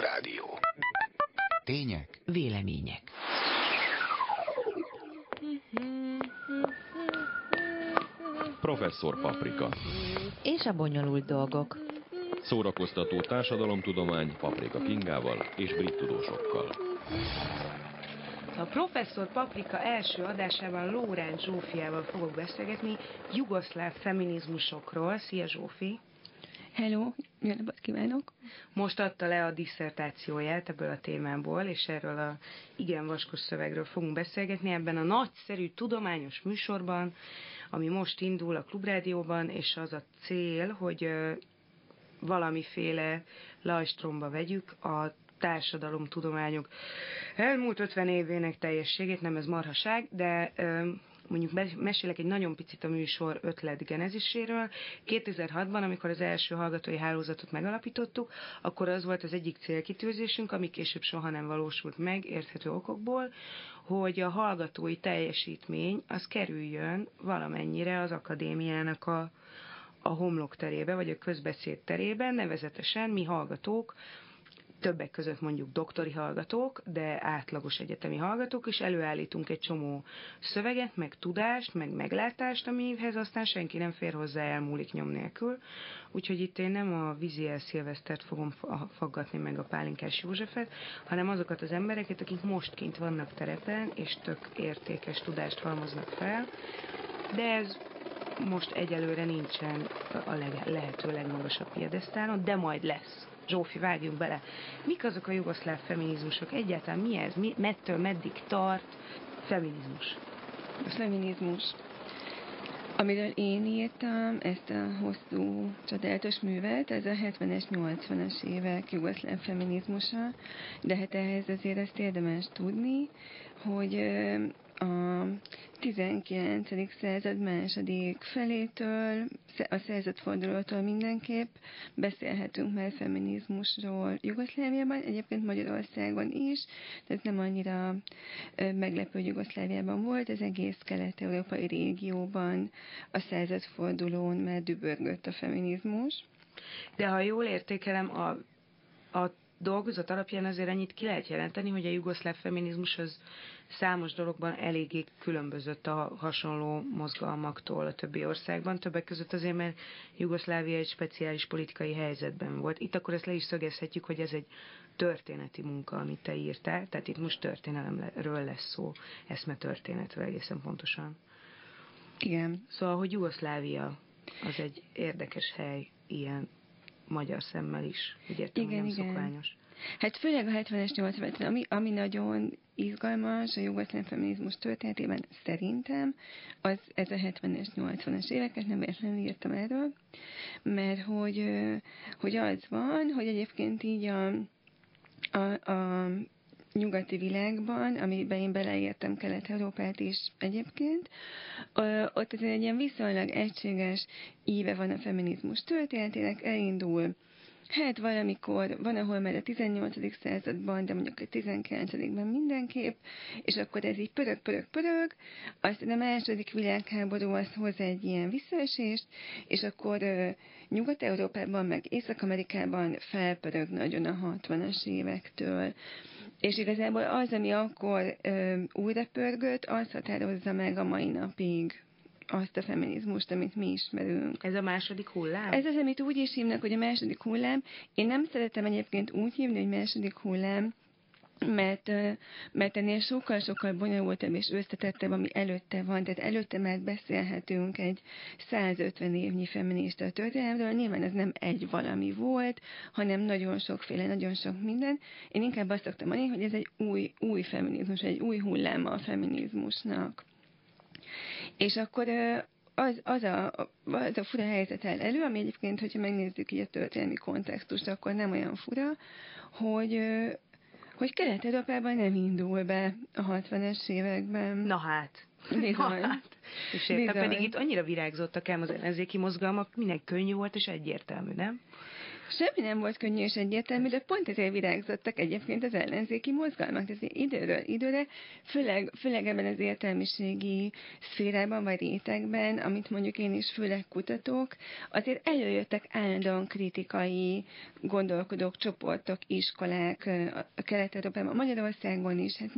Klubrádió. Tények. Vélemények. Professzor Paprika. És a bonyolult dolgok. Szórakoztató társadalomtudomány Paprika Kingával és brit tudósokkal. A professzor Paprika első adásában Lórán Zsófiával fogok beszélgetni jugoszláv feminizmusokról. Szia Zsófi! Hello, jó napot kívánok! Most adta le a diszertációját ebből a témából, és erről a igen vaskos szövegről fogunk beszélgetni ebben a nagyszerű tudományos műsorban, ami most indul a Klubrádióban, és az a cél, hogy valamiféle lajstromba vegyük a társadalomtudományok. Elmúlt 50 évének teljességét, nem ez marhaság, de mondjuk mesélek egy nagyon picit a műsor ötlet geneziséről. 2006-ban, amikor az első hallgatói hálózatot megalapítottuk, akkor az volt az egyik célkitűzésünk, ami később soha nem valósult meg érthető okokból, hogy a hallgatói teljesítmény az kerüljön valamennyire az akadémiának a, a homlok terébe, vagy a közbeszéd terébe, nevezetesen mi hallgatók többek között mondjuk doktori hallgatók, de átlagos egyetemi hallgatók, és előállítunk egy csomó szöveget, meg tudást, meg meglátást, amihez aztán senki nem fér hozzá, elmúlik nyom nélkül. Úgyhogy itt én nem a Viziel Szilvesztert fogom faggatni meg a Pálinkás Józsefet, hanem azokat az embereket, akik most kint vannak terepen, és tök értékes tudást halmoznak fel, de ez most egyelőre nincsen a leg, lehető legmagasabb piedesztálon, de majd lesz. Zsófi, vágjunk bele. Mik azok a jugoszláv feminizmusok? Egyáltalán mi ez? Mi, mettől meddig tart feminizmus? A feminizmus. Amiről én írtam ezt a hosszú, csodálatos művet, ez a 70-es, 80-as évek jugoszláv feminizmusa, de hát ehhez azért ezt érdemes tudni, hogy a 19. század második felétől, a századfordulótól mindenképp beszélhetünk már feminizmusról Jugoszláviában, egyébként Magyarországon is, ez nem annyira meglepő, hogy Jugoszláviában volt, az egész kelet-európai régióban a századfordulón már dübörgött a feminizmus. De ha jól értékelem, a, a dolgozat alapján azért ennyit ki lehet jelenteni, hogy a jugoszláv feminizmus az számos dologban eléggé különbözött a hasonló mozgalmaktól a többi országban, többek között azért, mert Jugoszlávia egy speciális politikai helyzetben volt. Itt akkor ezt le is szögezhetjük, hogy ez egy történeti munka, amit te írtál, tehát itt most történelemről lesz szó, eszme történetről egészen pontosan. Igen. Szóval, hogy Jugoszlávia az egy érdekes hely ilyen magyar szemmel is. Úgy értem, igen, nem igen. szokványos. Hát főleg a 70-es, 80 ami, ami nagyon izgalmas a jugoszláv feminizmus történetében szerintem, az ez a 70-es, 80-as éveket, nem véletlenül írtam erről, mert hogy, hogy az van, hogy egyébként így a, a, a nyugati világban, amiben én beleértem Kelet-Európát is egyébként, ott egy ilyen viszonylag egységes íve van a feminizmus történetének, elindul Hát valamikor, van, ahol már a 18. században, de mondjuk a 19-ben mindenképp, és akkor ez így pörög, pörög, pörög, aztán a második világháború az hoz egy ilyen visszaesést, és akkor Nyugat-Európában, meg Észak-Amerikában felpörög nagyon a 60-as évektől. És igazából az, ami akkor uh, újra pörgött, az határozza meg a mai napig azt a feminizmust, amit mi ismerünk. Ez a második hullám? Ez az, amit úgy is hívnak, hogy a második hullám. Én nem szeretem egyébként úgy hívni, hogy második hullám, mert, mert ennél sokkal-sokkal bonyolultabb és összetettebb, ami előtte van, tehát előtte már beszélhetünk egy 150 évnyi feminista történelemről, nyilván ez nem egy valami volt, hanem nagyon sokféle, nagyon sok minden. Én inkább azt szoktam mondani, hogy ez egy új, új feminizmus, egy új hulláma a feminizmusnak. És akkor az, az, a, az a fura helyzet el elő, ami egyébként, hogyha megnézzük így a történelmi kontextust, akkor nem olyan fura, hogy, hogy Kelet-Európában nem indul be a 60-es években. Na hát. Bizony. Na hát. És érte, pedig itt annyira virágzottak el az ellenzéki mozgalmak, minden könnyű volt és egyértelmű, nem? Semmi nem volt könnyű és egyértelmű, de pont ezért virágzottak egyébként az ellenzéki mozgalmak. Tehát időről időre, főleg, főleg ebben az értelmiségi szférában vagy rétegben, amit mondjuk én is főleg kutatok, azért előjöttek állandóan kritikai gondolkodók, csoportok, iskolák, a Kelet-Európában, Magyarországon is, hát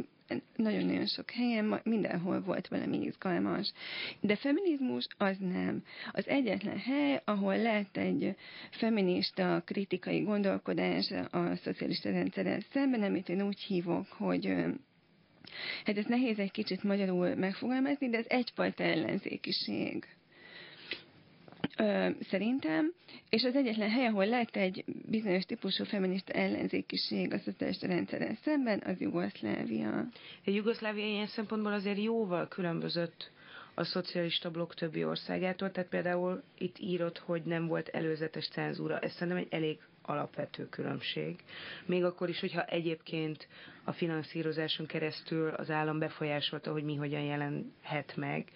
nagyon-nagyon sok helyen, mindenhol volt valami izgalmas. De feminizmus az nem. Az egyetlen hely, ahol lett egy feminista kritikai gondolkodás a szocialista rendszerrel szemben, amit én úgy hívok, hogy Hát ez nehéz egy kicsit magyarul megfogalmazni, de ez egyfajta ellenzékiség ö, szerintem, és az egyetlen hely, ahol lett egy bizonyos típusú feminista ellenzékiség a szocialista rendszerrel szemben, az Jugoszlávia. A Jugoszlávia ilyen szempontból azért jóval különbözött a szocialista blokk többi országától, tehát például itt írott, hogy nem volt előzetes cenzúra. Ez szerintem egy elég alapvető különbség. Még akkor is, hogyha egyébként a finanszírozáson keresztül az állam befolyásolta, hogy mi hogyan jelenhet meg.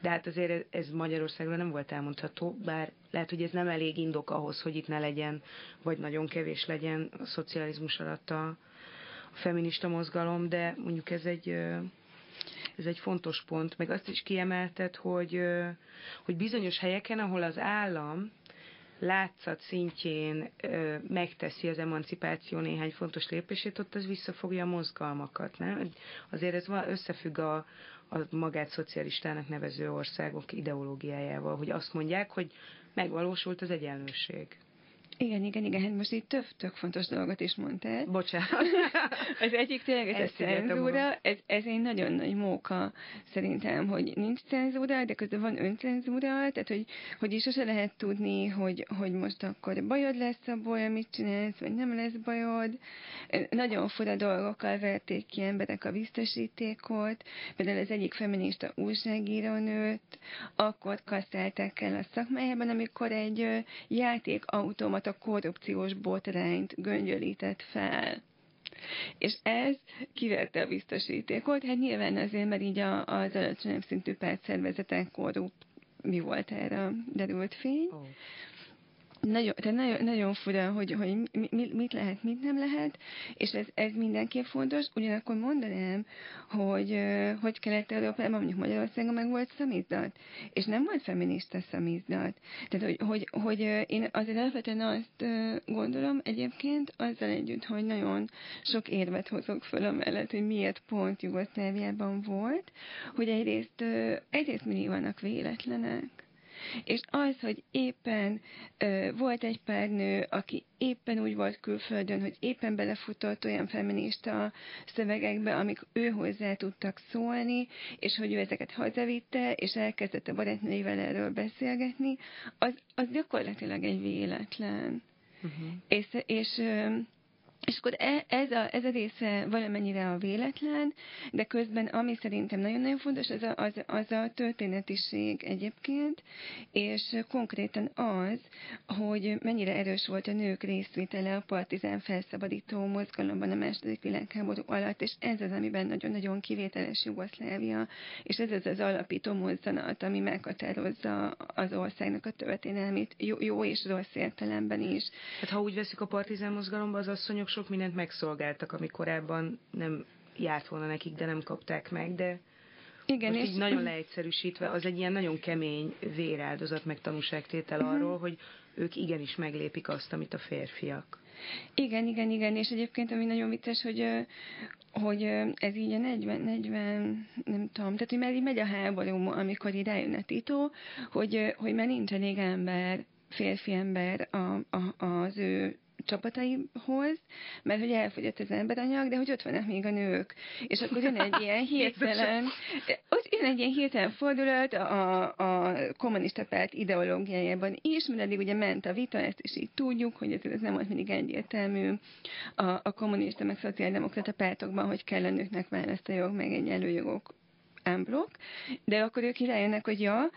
De hát azért ez Magyarországon nem volt elmondható, bár lehet, hogy ez nem elég indok ahhoz, hogy itt ne legyen, vagy nagyon kevés legyen a szocializmus alatt a, a feminista mozgalom, de mondjuk ez egy ez egy fontos pont, meg azt is kiemeltet, hogy, hogy bizonyos helyeken, ahol az állam látszat szintjén ö, megteszi az emancipáció néhány fontos lépését, ott az visszafogja a mozgalmakat. Nem? Azért ez összefügg a, a magát szocialistának nevező országok ideológiájával, hogy azt mondják, hogy megvalósult az egyenlőség. Igen, igen, igen, hát most itt több tök fontos dolgot is mondtál. Bocsánat. az egyik tényleg ez a cenzúra, ez, ez egy nagyon nagy móka szerintem, hogy nincs cenzúra, de közben van öncenzúra, tehát hogy, hogy is sose lehet tudni, hogy, hogy most akkor bajod lesz abból, amit csinálsz, vagy nem lesz bajod. Nagyon fura dolgokkal verték ki emberek a biztosítékot, például az egyik feminista újságírónőt, akkor kasszálták el a szakmájában, amikor egy játékautomat a korrupciós botrányt göngyölített fel. És ez kiverte a biztosítékot, hát nyilván azért, mert így a, az alacsonyabb szintű pártszervezetek korrupt, mi volt erre derült fény. Oh nagyon, tehát nagyon, nagyon fura, hogy, hogy mi, mit lehet, mit nem lehet, és ez, ez mindenképp fontos. Ugyanakkor mondanám, hogy hogy Kelet-Európában, mondjuk Magyarországon meg volt szamizdat, és nem volt feminista szamizdat. Tehát, hogy, hogy, hogy én azért alapvetően azt gondolom egyébként, azzal együtt, hogy nagyon sok érvet hozok föl amellett, hogy miért pont Jugoszláviában volt, hogy egyrészt, egyrészt mindig vannak véletlenek, és az, hogy éppen ö, volt egy pár nő, aki éppen úgy volt külföldön, hogy éppen belefutott olyan feminista szövegekbe, amik ő hozzá tudtak szólni, és hogy ő ezeket hazavitte, és elkezdett a barátnőivel erről beszélgetni, az, az gyakorlatilag egy véletlen. Uh-huh. És, és és akkor e, ez a, ez a része valamennyire a véletlen, de közben ami szerintem nagyon-nagyon fontos, az a, az, az a történetiség egyébként, és konkrétan az, hogy mennyire erős volt a nők részvétele a partizán felszabadító mozgalomban a második világháború alatt, és ez az, amiben nagyon-nagyon kivételes Jugoszlávia, és ez az az alapító mozzanat, ami meghatározza az országnak a történelmét, jó, jó és rossz értelemben is. Hát ha úgy veszük a partizán mozgalomba, az asszonyok sok mindent megszolgáltak, ami korábban nem járt volna nekik, de nem kapták meg, de igen, most és... így nagyon leegyszerűsítve, az egy ilyen nagyon kemény véráldozat, meg tanúságtétel uh-huh. arról, hogy ők igenis meglépik azt, amit a férfiak. Igen, igen, igen, és egyébként ami nagyon vicces, hogy, hogy ez így a 40, 40, nem tudom, tehát hogy már így megy a háború, amikor így rájön a titó, hogy, hogy már nincs elég ember, férfi ember a, a, az ő csapataihoz, mert hogy elfogyott az emberanyag, de hogy ott vannak még a nők. És akkor jön egy ilyen hirtelen, ott jön egy ilyen hirtelen fordulat a, a kommunista párt ideológiájában is, mert eddig ugye ment a vita, ezt is így tudjuk, hogy ez, ez nem volt mindig egyértelmű a, a kommunista meg szociáldemokrata pártokban, hogy kell a nőknek jog, meg egy előjogok unblock, de akkor ők rájönnek, hogy ja,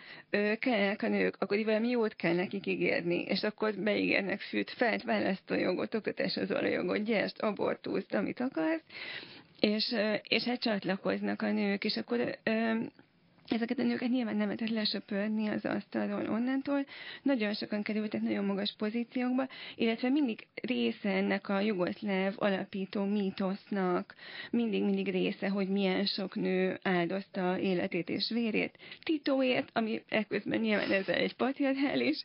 kellnek a nők, akkor valami jót kell nekik ígérni, és akkor beígérnek fűt, felt, választójogot, oktatáshoz való jogot, gyest, abortuszt, amit akarsz, és, és hát csatlakoznak a nők, és akkor ezeket a nőket nyilván nem lehetett lesöpörni az asztalról onnantól. Nagyon sokan kerültek nagyon magas pozíciókba, illetve mindig része ennek a jugoszláv alapító mítosznak, mindig-mindig része, hogy milyen sok nő áldozta életét és vérét Titóért, ami ekközben nyilván ez egy patriarchális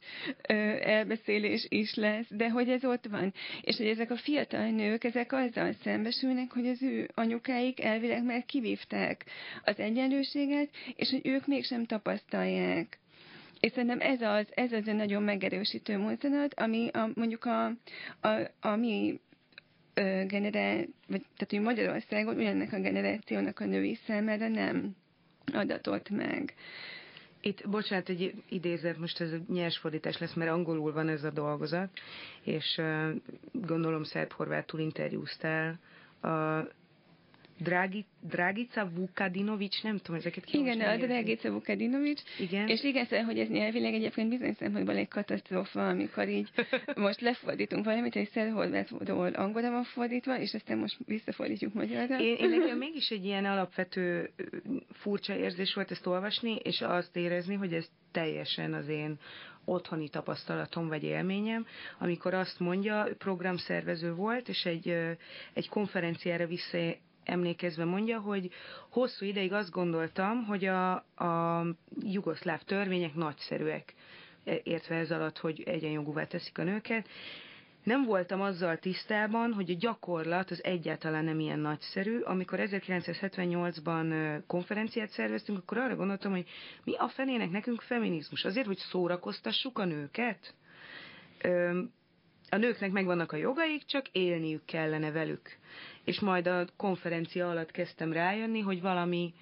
elbeszélés is lesz, de hogy ez ott van. És hogy ezek a fiatal nők, ezek azzal szembesülnek, hogy az ő anyukáik elvileg már kivívták az egyenlőséget, és hogy ők mégsem tapasztalják. És szerintem ez az, ez az egy nagyon megerősítő mozzanat, ami a, mondjuk a, a, a mi generál, vagy tehát, hogy Magyarországon ugyanennek a generációnak a női számára nem adatott meg. Itt, bocsánat, egy idézet, most ez nyers fordítás lesz, mert angolul van ez a dolgozat, és uh, gondolom szerb-horvátul interjúztál a Drági, Drágica Vukadinovics, nem tudom, ezeket ki Igen, a Drágica Vukadinovics. Igen. És igen, szóval, hogy ez nyelvileg egyébként bizonyos szempontból egy katasztrófa, amikor így most lefordítunk valamit, egy szerhorvátról angolra van fordítva, és aztán most visszafordítjuk magyarra. Én, én nekem mégis egy ilyen alapvető furcsa érzés volt ezt olvasni, és azt érezni, hogy ez teljesen az én otthoni tapasztalatom vagy élményem, amikor azt mondja, programszervező volt, és egy, egy konferenciára vissza emlékezve mondja, hogy hosszú ideig azt gondoltam, hogy a, a jugoszláv törvények nagyszerűek, e, értve ez alatt, hogy egyenjogúvá teszik a nőket. Nem voltam azzal tisztában, hogy a gyakorlat az egyáltalán nem ilyen nagyszerű. Amikor 1978-ban konferenciát szerveztünk, akkor arra gondoltam, hogy mi a fenének nekünk feminizmus? Azért, hogy szórakoztassuk a nőket? a nőknek megvannak a jogaik, csak élniük kellene velük. És majd a konferencia alatt kezdtem rájönni, hogy valami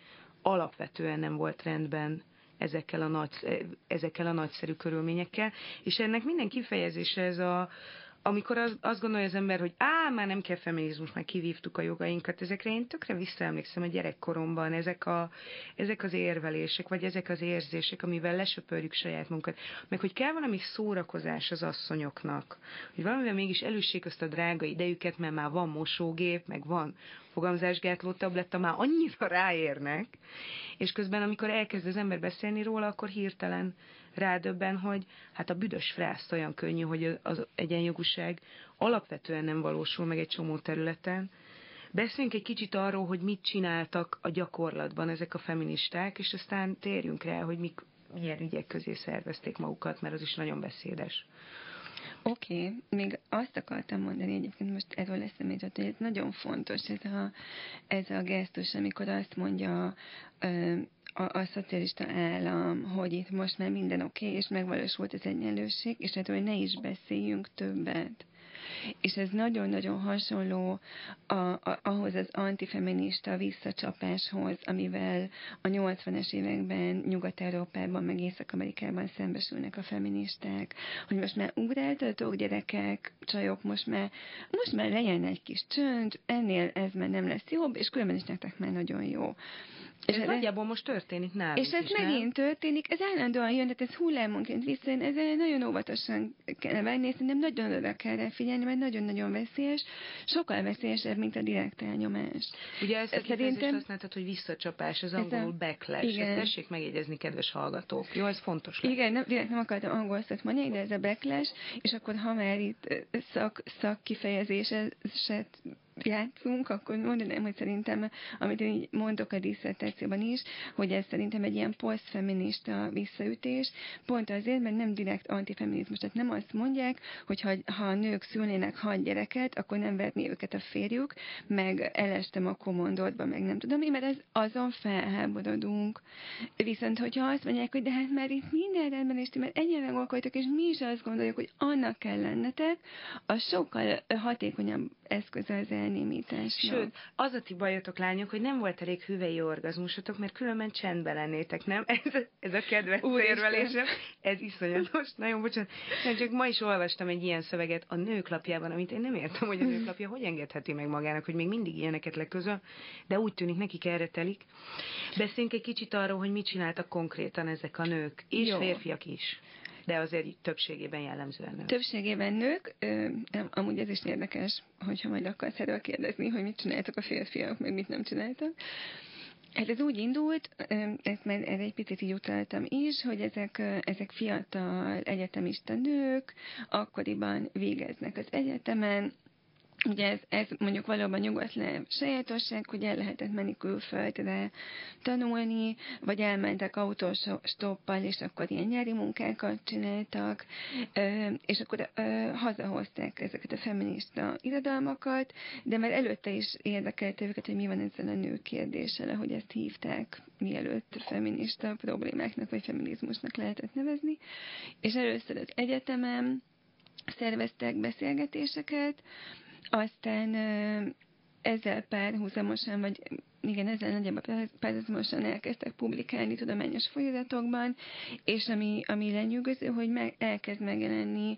alapvetően nem volt rendben ezekkel a, nagy, ezekkel a nagyszerű körülményekkel, és ennek minden kifejezése ez a, amikor az, azt gondolja az ember, hogy á, már nem kell feminizmus, már kivívtuk a jogainkat, ezekre én tökre visszaemlékszem a gyerekkoromban, ezek, a, ezek az érvelések, vagy ezek az érzések, amivel lesöpörjük saját munkat, meg hogy kell valami szórakozás az asszonyoknak, hogy valamivel mégis előssék azt a drága idejüket, mert már van mosógép, meg van fogamzásgátló tabletta, már annyira ráérnek, és közben amikor elkezd az ember beszélni róla, akkor hirtelen rádöbben, hogy hát a büdös frászt olyan könnyű, hogy az egyenjogúság alapvetően nem valósul meg egy csomó területen. Beszéljünk egy kicsit arról, hogy mit csináltak a gyakorlatban ezek a feministák, és aztán térjünk rá, hogy mik, milyen ügyek közé szervezték magukat, mert az is nagyon beszédes. Oké, okay. még azt akartam mondani egyébként, most erről eszembe jutott, hogy ez nagyon fontos, ez a, ez a gesztus, amikor azt mondja a, a szocialista állam, hogy itt most már minden oké, okay, és megvalósult az egyenlőség, és erről ne is beszéljünk többet. És ez nagyon-nagyon hasonló a, a, ahhoz az antifeminista visszacsapáshoz, amivel a 80-es években Nyugat-Európában, meg Észak-Amerikában szembesülnek a feministák, hogy most már ugráltatok gyerekek, csajok, most már, most már legyen egy kis csönd, ennél ez már nem lesz jobb, és különben is nektek már nagyon jó. És ez nagyjából most történik nálunk És ez is, megint nem? történik, ez állandóan jön, tehát ez hullámonként visszajön, ezzel nagyon óvatosan kell venni, szerintem nagyon oda kell rá figyelni, mert nagyon-nagyon veszélyes, sokkal veszélyesebb, mint a direkt elnyomás. Ugye ezt a szerintem... használtad, hogy visszacsapás, az angolul a... backlash. Igen. Ezt tessék megjegyezni, kedves hallgatók. Jó, ez fontos lesz. Igen, nem, direkt nem akartam angol szót mondani, de ez a backlash, és akkor ha már itt szak, szak kifejezéset játszunk, akkor mondanám, hogy szerintem, amit én így mondok a diszertációban is, hogy ez szerintem egy ilyen posztfeminista visszaütés, pont azért, mert nem direkt antifeminizmus. Tehát nem azt mondják, hogy ha, ha a nők szülnének hat gyereket, akkor nem vetné őket a férjük, meg elestem a komondorba, meg nem tudom mi, mert ez azon felháborodunk. Viszont, hogyha azt mondják, hogy de hát már itt minden rendben, és ti már egyenleg akartok, és mi is azt gondoljuk, hogy annak kell lennetek, az sokkal hatékonyabb eszköz az elnémításnak. Sőt, az a ti bajotok, lányok, hogy nem volt elég hüvei orgazmusotok, mert különben csendben lennétek, nem? Ez, ez a kedvenc érvelésem. Ez iszonyatos. Nagyon bocsánat. Nem, csak ma is olvastam egy ilyen szöveget a nőklapjában, amit én nem értem, hogy a nőklapja hogy engedheti meg magának, hogy még mindig ilyeneket leközöl, de úgy tűnik, nekik erre telik. Beszéljünk egy kicsit arról, hogy mit csináltak konkrétan ezek a nők, és Jó. férfiak is de azért többségében jellemzően nők. Többségében nők, amúgy ez is érdekes, hogyha majd akarsz erről kérdezni, hogy mit csináltak a férfiak, meg mit nem csináltak. Hát ez úgy indult, ezt már ez egy picit így utaltam is, hogy ezek, ezek fiatal egyetemista nők, akkoriban végeznek az egyetemen, Ugye ez, ez mondjuk valóban nyugoszláv sajátosság, hogy el lehetett menni külföldre tanulni, vagy elmentek autóstoppal, és akkor ilyen nyári munkákat csináltak, és akkor hazahozták ezeket a feminista irodalmakat, de már előtte is érdekelte őket, hogy mi van ezzel a nők kérdéssel, hogy ezt hívták, mielőtt feminista problémáknak vagy feminizmusnak lehetett nevezni. És először az egyetemen szerveztek beszélgetéseket, aztán ezzel párhuzamosan, vagy igen, ezzel nagyjából párhuzamosan elkezdtek publikálni tudományos folyóiratokban, és ami, ami lenyűgöző, hogy meg, elkezd megjelenni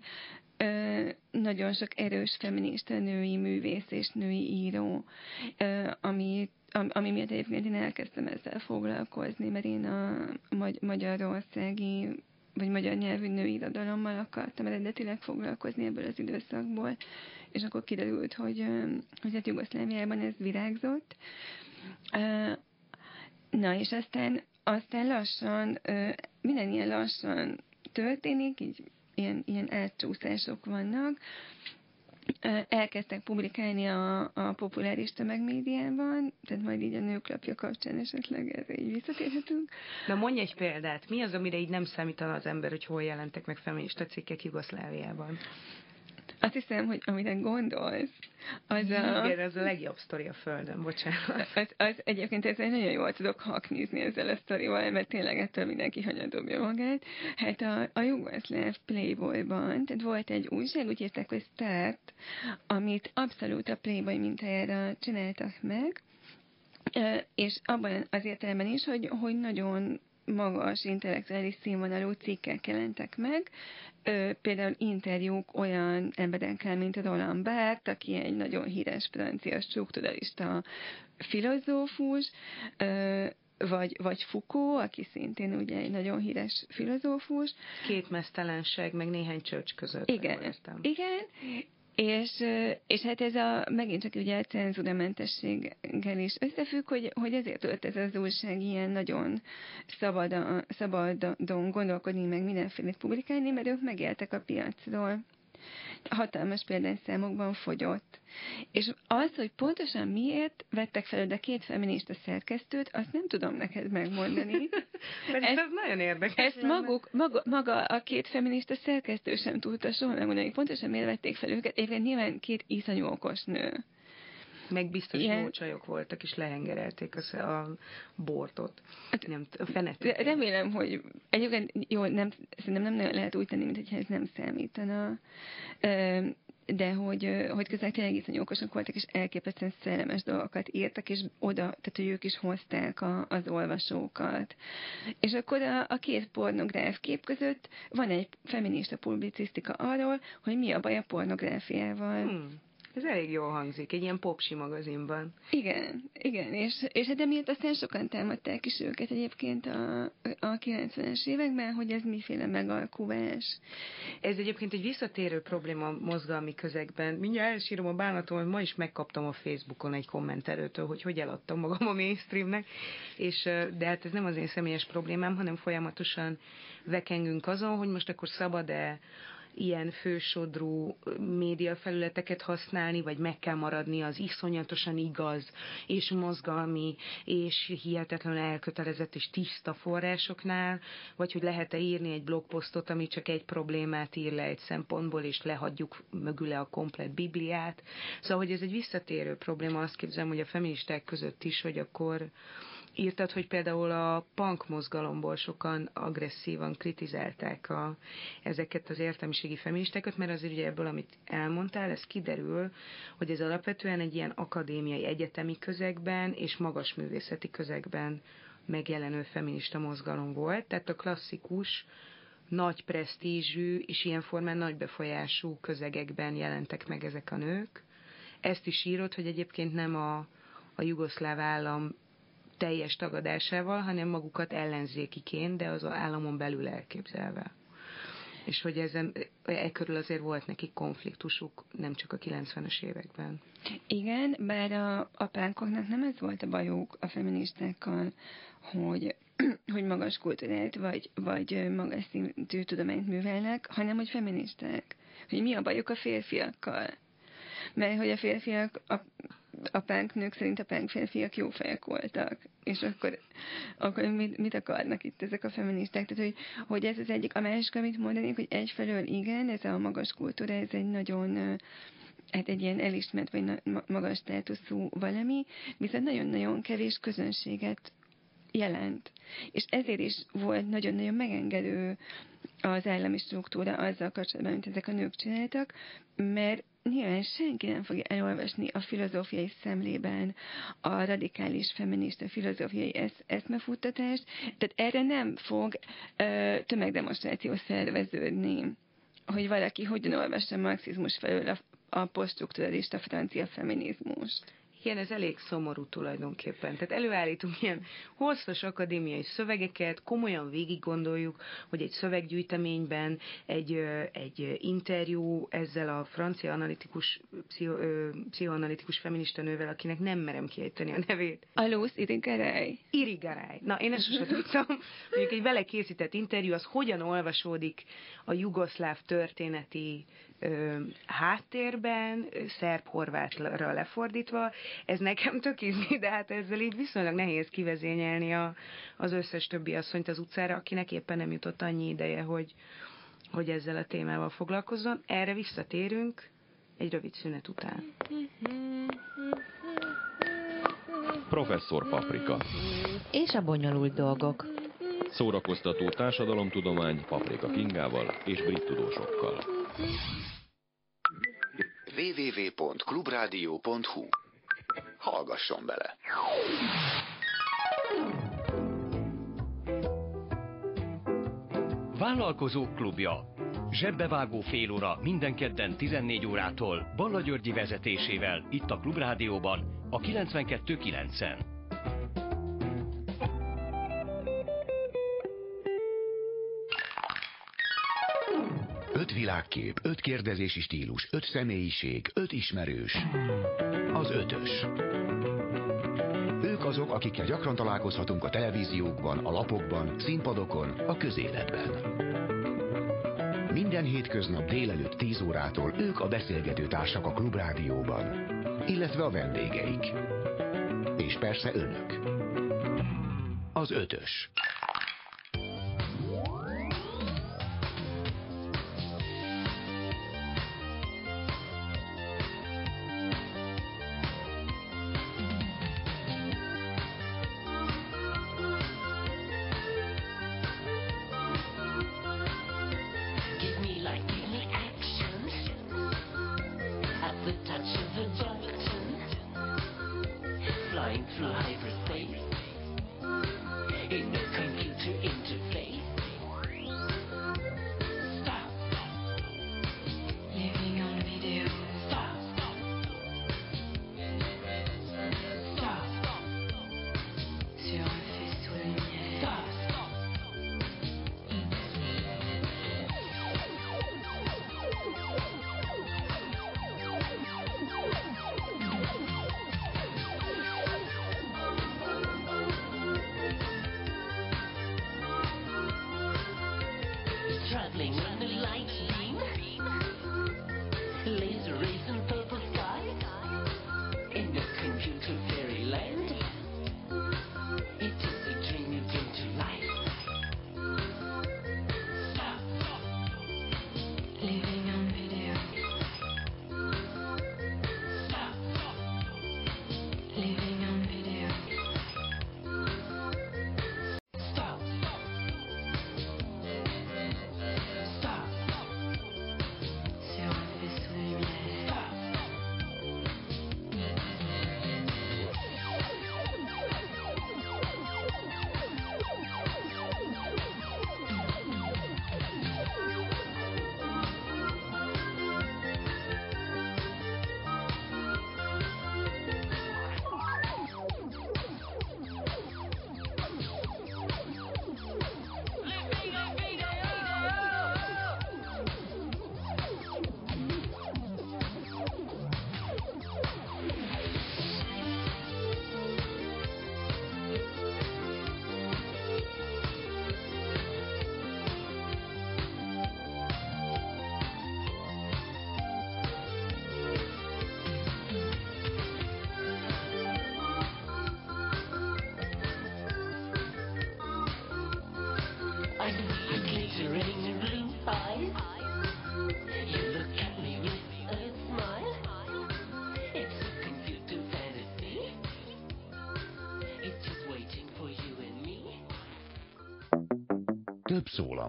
ö, nagyon sok erős feminista női művész és női író, ö, ami, ami, ami miatt egyébként én elkezdtem ezzel foglalkozni, mert én a magy- magyarországi vagy magyar nyelvű női irodalommal akartam eredetileg foglalkozni ebből az időszakból, és akkor kiderült, hogy, hogy hát Jugoszláviában ez virágzott. Na, és aztán, aztán lassan, minden ilyen lassan történik, így ilyen, ilyen átcsúszások vannak, elkezdtek publikálni a, a populáris tömegmédiában, tehát majd így a nőklapja kapcsán esetleg ez így visszatérhetünk. Na mondj egy példát, mi az, amire így nem számítana az ember, hogy hol jelentek meg feminista cikkek Jugoszláviában? Azt hiszem, hogy amire gondolsz, az a... Igen, az a legjobb sztori a Földön, bocsánat. Az, az egyébként ezzel nagyon jól tudok haknizni ezzel a sztorival, mert tényleg ettől mindenki hanyadobja magát. Hát a, a jugoszláv Playboyban, tehát volt egy újság, úgy írták, hogy Start, amit abszolút a Playboy mintájára csináltak meg, és abban az értelemben is, hogy, hogy nagyon magas intellektuális színvonalú cikkek jelentek meg, ö, például interjúk olyan emberekkel, mint Roland Barthes, aki egy nagyon híres francia strukturalista filozófus, ö, vagy, vagy Foucault, aki szintén ugye egy nagyon híres filozófus. Két mesztelenség, meg néhány csöcs között. Igen, igen, és, és hát ez a, megint csak ugye a cenzúramentességgel is összefügg, hogy, hogy ezért volt ez az újság ilyen nagyon szabadon, szabadon gondolkodni, meg mindenféle publikálni, mert ők megéltek a piacról hatalmas példányszámokban fogyott. És az, hogy pontosan miért vettek fel de két feminista szerkesztőt, azt nem tudom neked megmondani. Mert ez, ez nagyon érdekes. Ezt maguk, maga, maga a két feminista szerkesztő sem tudta soha megmondani, pontosan miért vették fel őket. Egyébként nyilván két iszonyú okos nő. Meg biztos Ilyen... jó csajok voltak, és lehengerelték a, a bortot. Hát, nem, a fenet. Remélem, hogy egyébként jó, nem, szerintem nem nagyon lehet úgy tenni, mintha ez nem számítana. De hogy, hogy közben tényleg iszonyú okosak voltak, és elképesztően szellemes dolgokat írtak, és oda, tehát hogy ők is hozták a, az olvasókat. És akkor a, a két pornográf kép között van egy feminista publicisztika arról, hogy mi a baj a pornográfiával. Hmm. Ez elég jól hangzik, egy ilyen popsi magazinban. Igen, igen, és, és hát emiatt aztán sokan támadták is őket egyébként a, a 90-es években, hogy ez miféle megalkuvás. Ez egyébként egy visszatérő probléma a mozgalmi közegben. Mindjárt elsírom a bánatom, hogy ma is megkaptam a Facebookon egy kommenterőtől, hogy hogy eladtam magam a mainstreamnek, és, de hát ez nem az én személyes problémám, hanem folyamatosan vekengünk azon, hogy most akkor szabad-e ilyen fősodrú médiafelületeket használni, vagy meg kell maradni az iszonyatosan igaz, és mozgalmi, és hihetetlenül elkötelezett és tiszta forrásoknál, vagy hogy lehet-e írni egy blogposztot, ami csak egy problémát ír le egy szempontból, és lehagyjuk mögüle a komplet Bibliát. Szóval, hogy ez egy visszatérő probléma, azt képzelem, hogy a feministák között is, hogy akkor írtad, hogy például a punk mozgalomból sokan agresszívan kritizálták a, ezeket az értelmiségi feministákat, mert azért ugye ebből, amit elmondtál, ez kiderül, hogy ez alapvetően egy ilyen akadémiai egyetemi közegben és magas művészeti közegben megjelenő feminista mozgalom volt, tehát a klasszikus, nagy presztízsű és ilyen formán nagy befolyású közegekben jelentek meg ezek a nők. Ezt is írott, hogy egyébként nem a, a jugoszláv állam teljes tagadásával, hanem magukat ellenzékiként, de az államon belül elképzelve. és hogy ezen, e körül azért volt neki konfliktusuk, nem csak a 90-es években. Igen, bár a, a nem ez volt a bajuk a feministákkal, hogy hogy magas kultúrát vagy, vagy magas szintű tudományt művelnek, hanem hogy feministák. Hogy mi a bajuk a férfiakkal. Mert hogy a férfiak, a, a pánk nők szerint a pánk férfiak jó fejek voltak. És akkor, akkor mit, mit akarnak itt ezek a feministák? Tehát, hogy, hogy ez az egyik. A másik, amit mondanék, hogy egyfelől igen, ez a magas kultúra, ez egy nagyon hát egy ilyen elismert vagy magas státuszú valami, viszont nagyon-nagyon kevés közönséget jelent. És ezért is volt nagyon-nagyon megengedő az állami struktúra azzal kapcsolatban, mint ezek a nők csináltak, mert nyilván senki nem fogja elolvasni a filozófiai szemlében a radikális feminista filozófiai esz- eszmefuttatást, tehát erre nem fog ö, tömegdemonstráció szerveződni, hogy valaki hogyan olvassa marxizmus felől a, a posztstrukturalista francia feminizmust. Igen, ez elég szomorú tulajdonképpen. Tehát előállítunk ilyen hosszas akadémiai szövegeket, komolyan végig gondoljuk, hogy egy szöveggyűjteményben egy, egy interjú ezzel a francia analitikus, pszicho, pszichoanalitikus feminista nővel, akinek nem merem kiejteni a nevét. Alósz Irigaray. Irigaray. Na, én ezt sosem tudtam. Mondjuk egy vele készített interjú, az hogyan olvasódik a jugoszláv történeti háttérben, szerb-horvátra lefordítva. Ez nekem tök izgi, de hát ezzel így viszonylag nehéz kivezényelni a, az összes többi asszonyt az utcára, akinek éppen nem jutott annyi ideje, hogy, hogy ezzel a témával foglalkozzon. Erre visszatérünk egy rövid szünet után. Professzor Paprika. És a bonyolult dolgok. Szórakoztató társadalomtudomány Paprika Kingával és brit tudósokkal www.clubradio.hu Hallgasson bele! Vállalkozók klubja. Zsebbevágó fél óra minden kedden 14 órától Balla Györgyi vezetésével itt a Klubrádióban a 92.9-en. Öt világkép, öt kérdezési stílus, öt személyiség, öt ismerős. Az ötös. Ők azok, akikkel gyakran találkozhatunk a televíziókban, a lapokban, színpadokon, a közéletben. Minden hétköznap délelőtt 10 órától ők a beszélgető társak a Klubrádióban, illetve a vendégeik. És persze önök. Az ötös.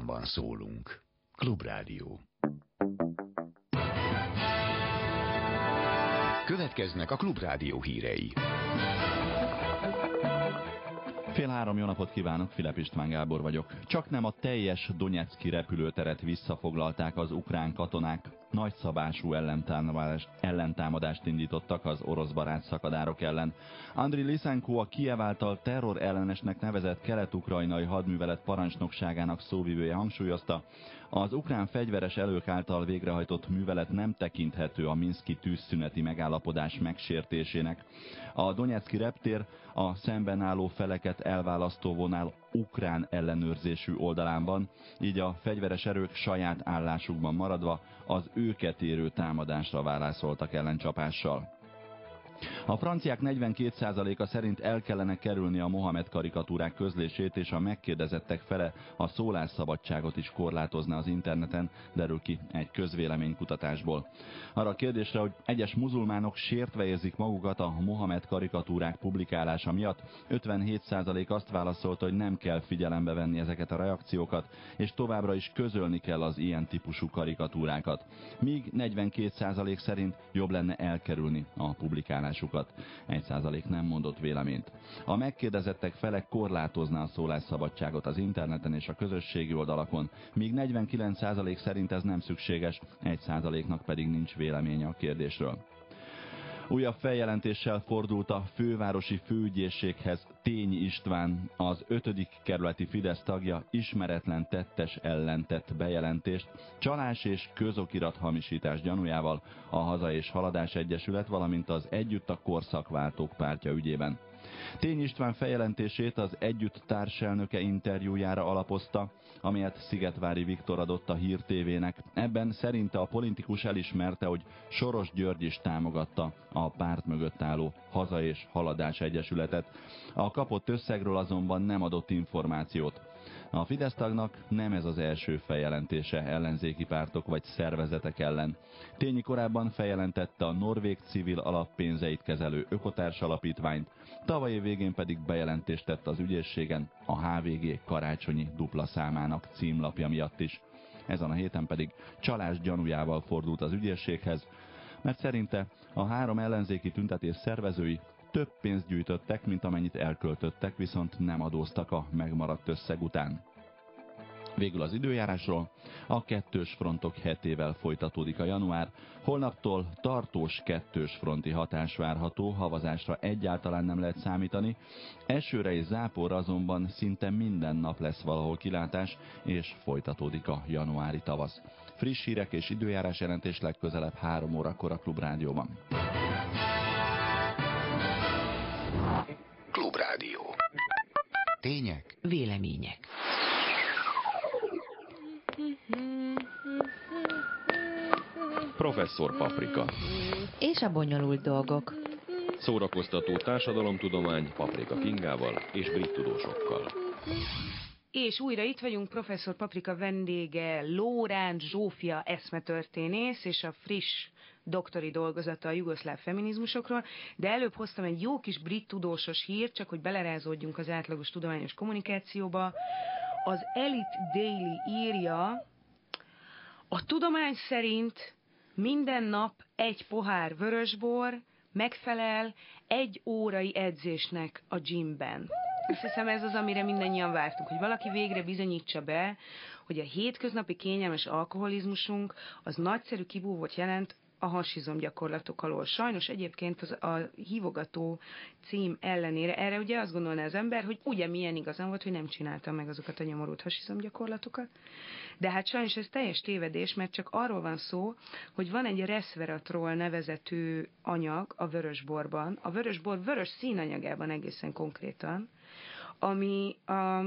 Szólamban szólunk. Klubrádió. Következnek a Klubrádió hírei. Fél három jó napot kívánok, Filip István Gábor vagyok. Csak nem a teljes Donetszki repülőteret visszafoglalták az ukrán katonák, nagyszabású ellentámadást, ellentámadást indítottak az orosz barát szakadárok ellen. Andriy Lisenko a Kiev által terror ellenesnek nevezett kelet-ukrajnai hadművelet parancsnokságának szóvivője hangsúlyozta, az ukrán fegyveres elők által végrehajtott művelet nem tekinthető a Minszki tűzszüneti megállapodás megsértésének. A Donetszki reptér a szemben álló feleket elválasztó vonál ukrán ellenőrzésű oldalán van, így a fegyveres erők saját állásukban maradva az őket érő támadásra válaszoltak ellencsapással. A franciák 42%-a szerint el kellene kerülni a Mohamed karikatúrák közlését, és a megkérdezettek fele a szólásszabadságot is korlátozna az interneten, derül ki egy közvéleménykutatásból. Arra a kérdésre, hogy egyes muzulmánok sértve érzik magukat a Mohamed karikatúrák publikálása miatt, 57% azt válaszolta, hogy nem kell figyelembe venni ezeket a reakciókat, és továbbra is közölni kell az ilyen típusú karikatúrákat. Míg 42% szerint jobb lenne elkerülni a publikálást Egy százalék nem mondott véleményt. A megkérdezettek fele korlátozná a szólásszabadságot az interneten és a közösségi oldalakon, míg 49 százalék szerint ez nem szükséges, egy százaléknak pedig nincs véleménye a kérdésről. Újabb feljelentéssel fordult a fővárosi főügyészséghez Tény István, az 5. kerületi Fidesz tagja ismeretlen tettes ellentett bejelentést csalás és közokirat hamisítás gyanújával a Haza és Haladás Egyesület, valamint az Együtt a Korszakváltók pártja ügyében. Tény István feljelentését az együtt társelnöke interjújára alapozta, amelyet Szigetvári Viktor adott a Hír TV-nek. Ebben szerinte a politikus elismerte, hogy Soros György is támogatta a párt mögött álló Haza és Haladás Egyesületet. A kapott összegről azonban nem adott információt. A Fidesz tagnak nem ez az első feljelentése ellenzéki pártok vagy szervezetek ellen. Tényi korábban feljelentette a Norvég civil alappénzeit kezelő Ökotárs Alapítványt, tavaly végén pedig bejelentést tett az ügyészségen a HVG karácsonyi dupla számának címlapja miatt is. Ezen a héten pedig csalás gyanújával fordult az ügyészséghez, mert szerinte a három ellenzéki tüntetés szervezői több pénzt gyűjtöttek, mint amennyit elköltöttek, viszont nem adóztak a megmaradt összeg után. Végül az időjárásról. A kettős frontok hetével folytatódik a január. Holnaptól tartós kettős fronti hatás várható, havazásra egyáltalán nem lehet számítani. Esőre és záporra azonban szinte minden nap lesz valahol kilátás, és folytatódik a januári tavasz. Friss hírek és időjárás jelentés legközelebb 3 órakor a Klubrádióban. Tények, Vélemények. Professzor Paprika. És a bonyolult dolgok. Szórakoztató társadalomtudomány Paprika Kingával és brit tudósokkal. És újra itt vagyunk, professzor Paprika vendége, Lóránt Zsófia eszmetörténész, és a friss doktori dolgozata a jugoszláv feminizmusokról, de előbb hoztam egy jó kis brit tudósos hírt, csak hogy belerázódjunk az átlagos tudományos kommunikációba. Az Elite Daily írja, a tudomány szerint minden nap egy pohár vörösbor megfelel egy órai edzésnek a gymben. Azt hiszem ez az, amire mindannyian vártunk, hogy valaki végre bizonyítsa be, hogy a hétköznapi kényelmes alkoholizmusunk az nagyszerű kibúvót jelent a hasizom gyakorlatok alól. Sajnos egyébként az, a hívogató cím ellenére erre ugye azt gondolná az ember, hogy ugye milyen igazán volt, hogy nem csinálta meg azokat a nyomorult hasizom gyakorlatokat. De hát sajnos ez teljes tévedés, mert csak arról van szó, hogy van egy resveratrol nevezetű anyag a vörösborban, a vörösbor vörös színanyagában egészen konkrétan, ami a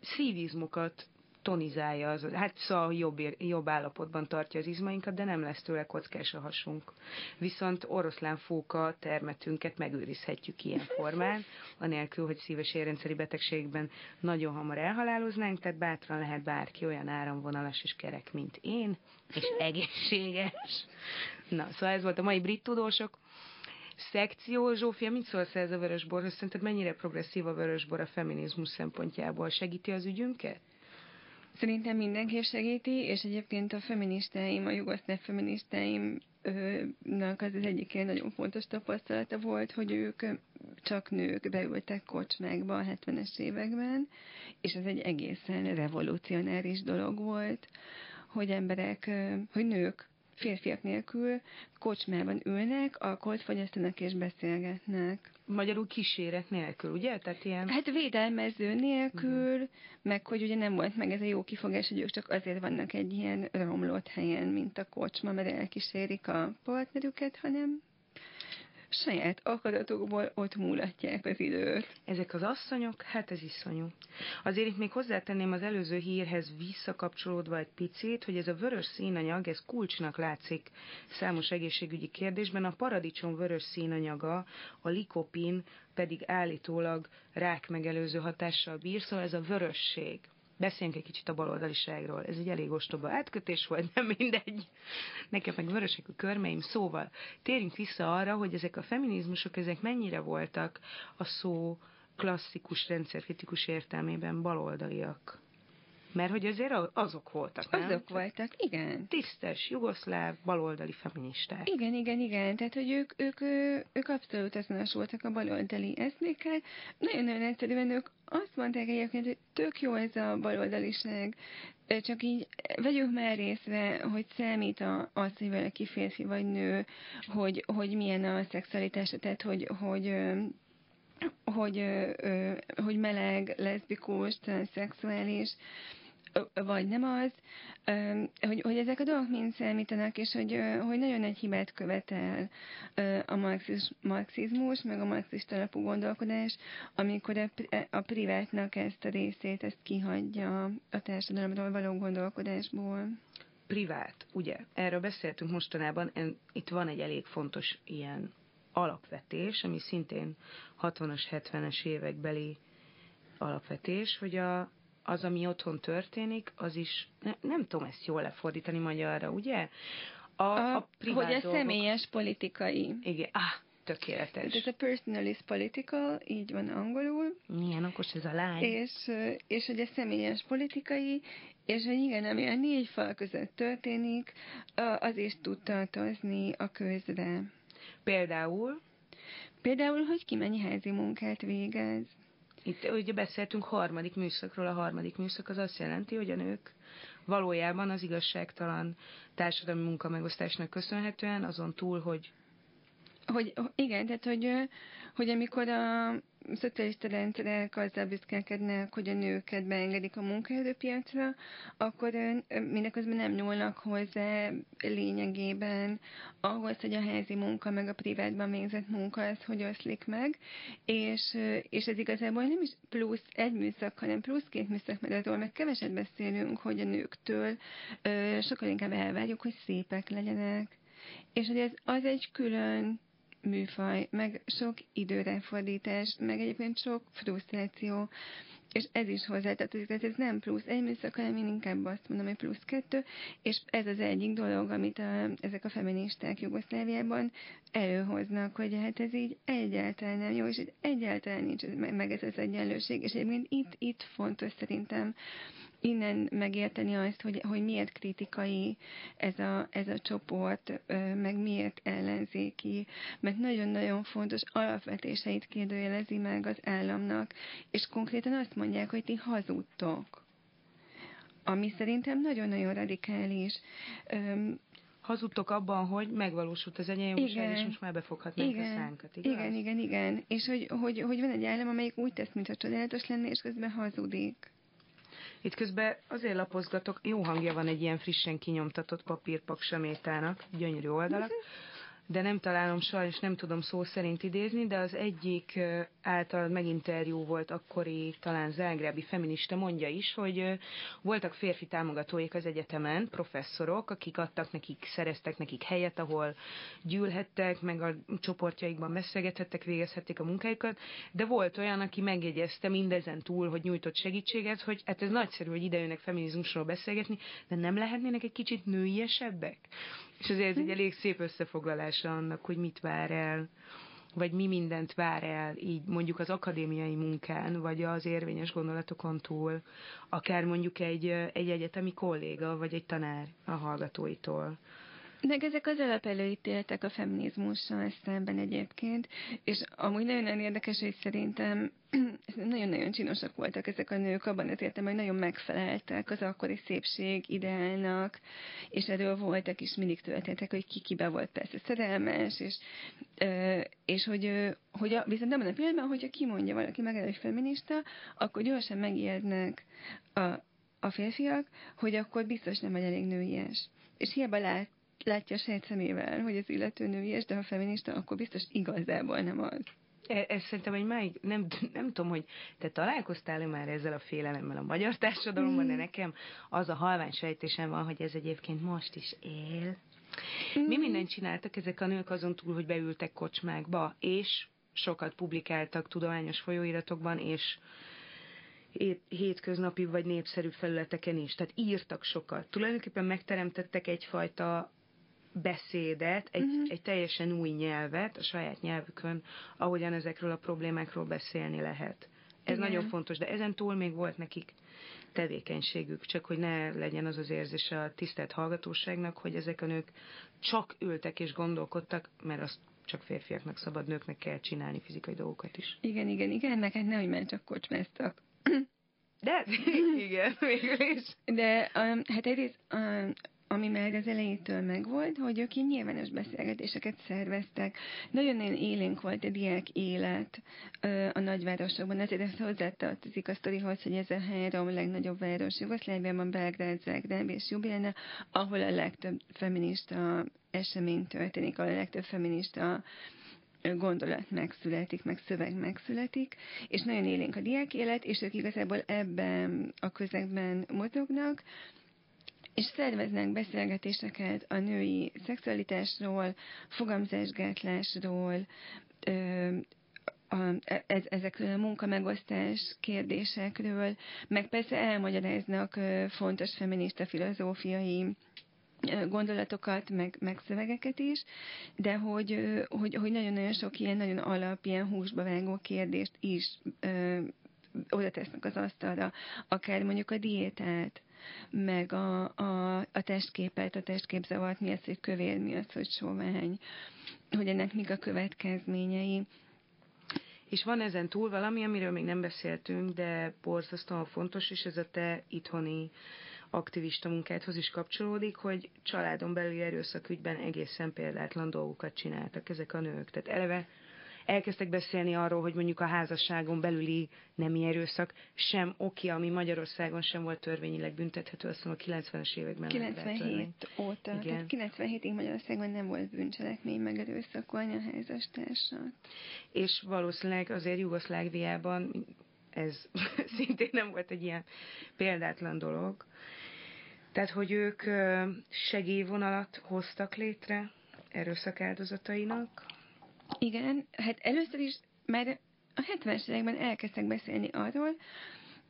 szívizmokat tonizálja, az, hát szóval jobb, jobb állapotban tartja az izmainkat, de nem lesz tőle kockás a hasunk. Viszont oroszlán fóka termetünket megőrizhetjük ilyen formán, anélkül, hogy szíves érrendszeri betegségben nagyon hamar elhaláloznánk, tehát bátran lehet bárki olyan áramvonalas és kerek, mint én, és egészséges. Na, szóval ez volt a mai brit tudósok szekció. Zsófia, mit szólsz ez a vörösborhoz? Szerinted mennyire progresszív a vörösbor a feminizmus szempontjából? Segíti az ügyünket? Szerintem mindenki segíti, és egyébként a feministáim, a jugoszláv feministáim nak az az egyik ilyen nagyon fontos tapasztalata volt, hogy ők csak nők beültek kocsmákba a 70-es években, és ez egy egészen revolucionáris dolog volt, hogy emberek, hogy nők férfiak nélkül kocsmában ülnek, alkoholt fogyasztanak és beszélgetnek. Magyarul kíséret nélkül, ugye? Tehát ilyen... Hát védelmező nélkül, uh-huh. meg hogy ugye nem volt meg ez a jó kifogás, hogy ők csak azért vannak egy ilyen romlott helyen, mint a kocsma, mert elkísérik a partnerüket, hanem saját akaratukból ott múlatják az időt. Ezek az asszonyok, hát ez iszonyú. Azért itt még hozzátenném az előző hírhez visszakapcsolódva egy picit, hogy ez a vörös színanyag, ez kulcsnak látszik számos egészségügyi kérdésben. A paradicsom vörös színanyaga, a likopin pedig állítólag rák megelőző hatással bír, szóval ez a vörösség Beszéljünk egy kicsit a baloldaliságról. Ez egy elég ostoba átkötés volt, nem mindegy. Nekem meg vörösek a körmeim. Szóval térjünk vissza arra, hogy ezek a feminizmusok, ezek mennyire voltak a szó klasszikus, rendszerkritikus értelmében baloldaliak. Mert hogy azért azok voltak, nem? Azok voltak, igen. Tisztes, jugoszláv, baloldali feministák. Igen, igen, igen. Tehát, hogy ők, ők, ők abszolút azonosultak a baloldali eszmékkel. Nagyon-nagyon egyszerűen ők azt mondták egyébként, hogy tök jó ez a baloldaliság, csak így vegyük már részre, hogy számít a, az, hogy valaki férfi vagy nő, hogy, hogy milyen a szexualitása, tehát hogy, hogy hogy, hogy meleg, leszbikus, szexuális, vagy nem az, hogy, hogy ezek a dolgok mind számítanak, és hogy, hogy nagyon egy hibát követel a marxiz, marxizmus, meg a marxista alapú gondolkodás, amikor a, a privátnak ezt a részét, ezt kihagyja a társadalomról való gondolkodásból. Privát, ugye? Erről beszéltünk mostanában, itt van egy elég fontos ilyen alapvetés, ami szintén 60-as, 70-es évekbeli alapvetés, hogy a, az, ami otthon történik, az is, ne, nem tudom ezt jól lefordítani magyarra, ugye? A, a, a hogy a dolgok. személyes politikai. Igen, ah, tökéletes. Ez a personal is political, így van angolul. Milyen okos ez a lány. És, és hogy a személyes politikai, és hogy igen, ami a négy fal között történik, az is tud tartozni a közre. Például? Például, hogy ki mennyi házi munkát végez. Itt ugye beszéltünk harmadik műszakról, a harmadik műszak az azt jelenti, hogy a nők valójában az igazságtalan társadalmi munkamegosztásnak köszönhetően, azon túl, hogy hogy igen, tehát hogy, hogy amikor a szocialista rendszerek azzal büszkélkednek, hogy a nőket beengedik a munkaerőpiacra, akkor mindeközben nem nyúlnak hozzá lényegében ahhoz, hogy a házi munka meg a privátban végzett munka az hogy oszlik meg, és, és ez igazából nem is plusz egy műszak, hanem plusz két műszak, mert arról meg keveset beszélünk, hogy a nőktől sokkal inkább elvárjuk, hogy szépek legyenek, és hogy ez az egy külön műfaj, meg sok időrefordítás, meg egyébként sok frusztráció, és ez is hozzátartozik, tehát ez nem plusz. Egy műszak, hanem én inkább azt mondom, hogy plusz kettő, és ez az egyik dolog, amit a, ezek a feministák Jugoszláviában előhoznak, hogy hát ez így egyáltalán nem jó, és egyáltalán nincs meg ez az egyenlőség, és egyébként itt, itt fontos szerintem innen megérteni azt, hogy, hogy miért kritikai ez a, ez a csoport, meg miért ellenzéki, mert nagyon-nagyon fontos alapvetéseit kérdőjelezi meg az államnak, és konkrétan azt mondják, hogy ti hazudtok. Ami szerintem nagyon-nagyon radikális. hazudtok abban, hogy megvalósult az egyenjogúság, és most már befoghatnánk igen, a szánkat, igaz? Igen, igen, igen. És hogy, hogy, hogy van egy állam, amelyik úgy tesz, mintha csodálatos lenne, és közben hazudik. Itt közben azért lapozgatok, jó hangja van egy ilyen frissen kinyomtatott papírpak semétának, gyönyörű oldalak. De nem találom sajnos, nem tudom szó szerint idézni, de az egyik által meginterjú volt akkori talán zágrábi feminista mondja is, hogy voltak férfi támogatóik az egyetemen, professzorok, akik adtak nekik, szereztek nekik helyet, ahol gyűlhettek, meg a csoportjaikban beszélgethettek, végezhették a munkájukat, de volt olyan, aki megjegyezte mindezen túl, hogy nyújtott segítséget, hogy hát ez nagyszerű, hogy idejönnek feminizmusról beszélgetni, de nem lehetnének egy kicsit nőiesebbek? És azért ez egy elég szép összefoglalása annak, hogy mit vár el vagy mi mindent vár el így mondjuk az akadémiai munkán, vagy az érvényes gondolatokon túl, akár mondjuk egy, egy egyetemi kolléga, vagy egy tanár a hallgatóitól. Meg ezek az alapelőítéletek a feminizmussal szemben egyébként, és amúgy nagyon-nagyon érdekes, hogy szerintem nagyon-nagyon csinosak voltak ezek a nők, abban az értem, hogy nagyon megfeleltek az akkori szépség ideálnak, és erről voltak is mindig történtek, hogy ki kibe volt persze szerelmes, és, és hogy, hogy a, viszont abban a pillanatban, hogyha kimondja valaki meg, hogy feminista, akkor gyorsan megijednek a, a férfiak, hogy akkor biztos nem vagy elég nőies. És hiába lát, látja a saját szemével, hogy az illető nőies, de ha feminista, akkor biztos igazából nem az. E, ez szerintem egy máig, nem, nem tudom, hogy te találkoztál-e már ezzel a félelemmel a magyar társadalomban, mm. de nekem az a halvány sejtésem van, hogy ez egyébként most is él. Mm. Mi mindent csináltak ezek a nők azon túl, hogy beültek kocsmákba, és sokat publikáltak tudományos folyóiratokban, és hétköznapi vagy népszerű felületeken is. Tehát írtak sokat. Tulajdonképpen megteremtettek egyfajta beszédet, egy, uh-huh. egy teljesen új nyelvet a saját nyelvükön, ahogyan ezekről a problémákról beszélni lehet. Ez Igen. nagyon fontos, de ezen túl még volt nekik tevékenységük, csak hogy ne legyen az az érzés a tisztelt hallgatóságnak, hogy ezek a nők csak ültek és gondolkodtak, mert azt csak férfiaknak szabad, nőknek kell csinálni fizikai dolgokat is. Igen, igen, igen, neked nehogy már csak kocsmáztak. De, igen, végül is. De um, hát egyrészt um, ami már az elejétől megvolt, hogy ők így nyilvános beszélgetéseket szerveztek. Nagyon-nagyon élénk volt a diák élet a nagyvárosokban, ezért ez hozzátartozik a sztorihoz, hogy ez a három legnagyobb város Jugoszláviában, Belgrád, Zágráb és Ljubljana, ahol a legtöbb feminista esemény történik, ahol a legtöbb feminista gondolat megszületik, meg szöveg megszületik, és nagyon élénk a diák élet, és ők igazából ebben a közegben mozognak, és szerveznek beszélgetéseket a női szexualitásról, fogamzásgátlásról, a, ez, ezekről a munkamegosztás kérdésekről, meg persze elmagyaráznak fontos feminista filozófiai gondolatokat, meg, meg szövegeket is, de hogy, hogy, hogy nagyon-nagyon sok ilyen nagyon alap, ilyen húsba vágó kérdést is ö, oda tesznek az asztalra, akár mondjuk a diétát, meg a, a, a testképet, a testképzavart, mi az, hogy kövér, mi az, hogy sovány, hogy ennek mik a következményei. És van ezen túl valami, amiről még nem beszéltünk, de borzasztóan fontos, és ez a te itthoni aktivista munkádhoz is kapcsolódik, hogy családon belüli erőszakügyben egészen példátlan dolgokat csináltak ezek a nők. Tehát eleve elkezdtek beszélni arról, hogy mondjuk a házasságon belüli nemi erőszak sem oké, ami Magyarországon sem volt törvényileg büntethető, azt mondom a 90-es években. 97 óta, Igen. tehát 97-ig Magyarországon nem volt bűncselekmény megerőszakolni a házastársat. És valószínűleg azért Jugoszláviában ez szintén nem volt egy ilyen példátlan dolog. Tehát, hogy ők segélyvonalat hoztak létre erőszak áldozatainak, igen, hát először is már a 70-es években elkezdtek beszélni arról,